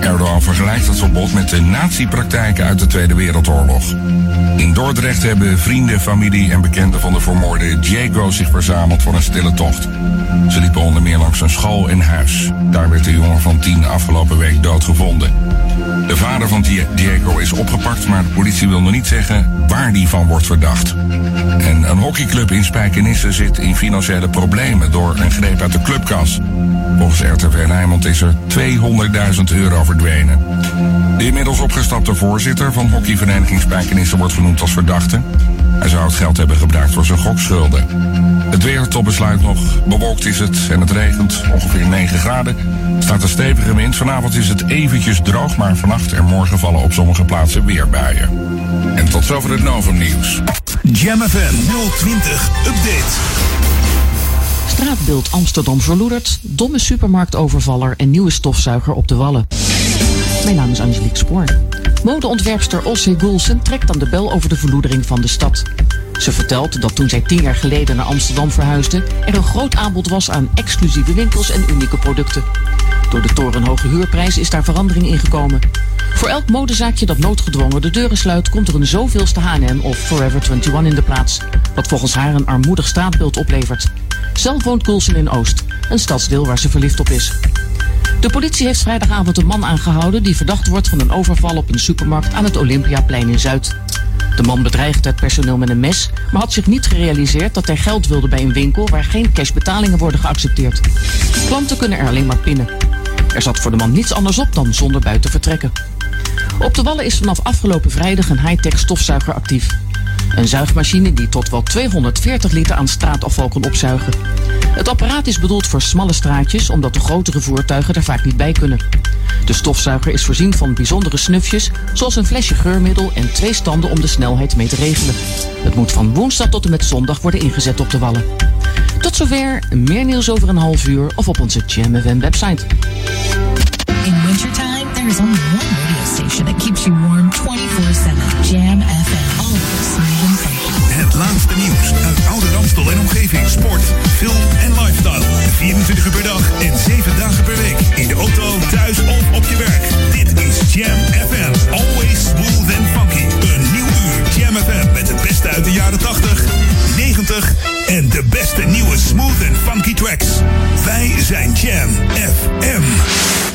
Erdogan vergelijkt het verbod met de nazi-praktijken uit de Tweede Wereldoorlog. In Dordrecht hebben vrienden, familie en bekenden van de vermoorde Diego zich verzameld voor een stille tocht. Ze liepen onder meer langs een school en huis. Daar werd de jongen van tien afgelopen week doodgevonden. De vader van Diego is opgepakt, maar de politie wil nog niet zeggen waar die van wordt verdacht. En een hockeyclub in Spijkenisse zit in financiële problemen door een greep uit de clubkas. Volgens RTV Rijnmond is er 200.000 euro verdwenen. De inmiddels opgestapte voorzitter van hockeyvereniging Spijkenisse wordt genoemd als verdachte. Hij zou het geld hebben gebruikt voor zijn gokschulden. Het weer tot besluit nog. Bewolkt is het en het regent. Ongeveer 9 graden. Staat een stevige wind. Vanavond is het eventjes droog, maar vannacht en morgen vallen op sommige plaatsen weer buien. En tot zover het Novum nieuws. Jam FM 020 Update. Straatbeeld Amsterdam verloederd, domme supermarktovervaller en nieuwe stofzuiger op de wallen. Mijn naam is Angelique Spoor. Modeontwerpster Ossie Goulsen trekt aan de bel over de verloedering van de stad. Ze vertelt dat toen zij tien jaar geleden naar Amsterdam verhuisde, er een groot aanbod was aan exclusieve winkels en unieke producten. Door de torenhoge huurprijs is daar verandering in gekomen. Voor elk modezaakje dat noodgedwongen de deuren sluit, komt er een zoveelste H&M of Forever 21 in de plaats. Wat volgens haar een armoedig straatbeeld oplevert. Zelf woont Coulson in Oost, een stadsdeel waar ze verliefd op is. De politie heeft vrijdagavond een man aangehouden die verdacht wordt van een overval op een supermarkt aan het Olympiaplein in Zuid. De man bedreigde het personeel met een mes, maar had zich niet gerealiseerd dat hij geld wilde bij een winkel waar geen cashbetalingen worden geaccepteerd. Klanten kunnen er alleen maar pinnen. Er zat voor de man niets anders op dan zonder buiten te vertrekken. Op de Wallen is vanaf afgelopen vrijdag een high-tech stofzuiger actief. Een zuigmachine die tot wel 240 liter aan straatafval kan opzuigen. Het apparaat is bedoeld voor smalle straatjes, omdat de grotere voertuigen er vaak niet bij kunnen. De stofzuiger is voorzien van bijzondere snufjes, zoals een flesje geurmiddel en twee standen om de snelheid mee te regelen. Het moet van woensdag tot en met zondag worden ingezet op de wallen. Tot zover, meer nieuws over een half uur of op onze Jam website. In wintertime, is only one station that keeps you warm 24-7. En omgeving. Sport, film en lifestyle. 24 uur per dag en 7 dagen per week. In de auto, thuis of op je werk. Dit is Jam FM. Always smooth and funky. Een nieuw uur Jam uit de jaren 80, 90 en de beste nieuwe smooth en funky tracks. Wij zijn Jam FM.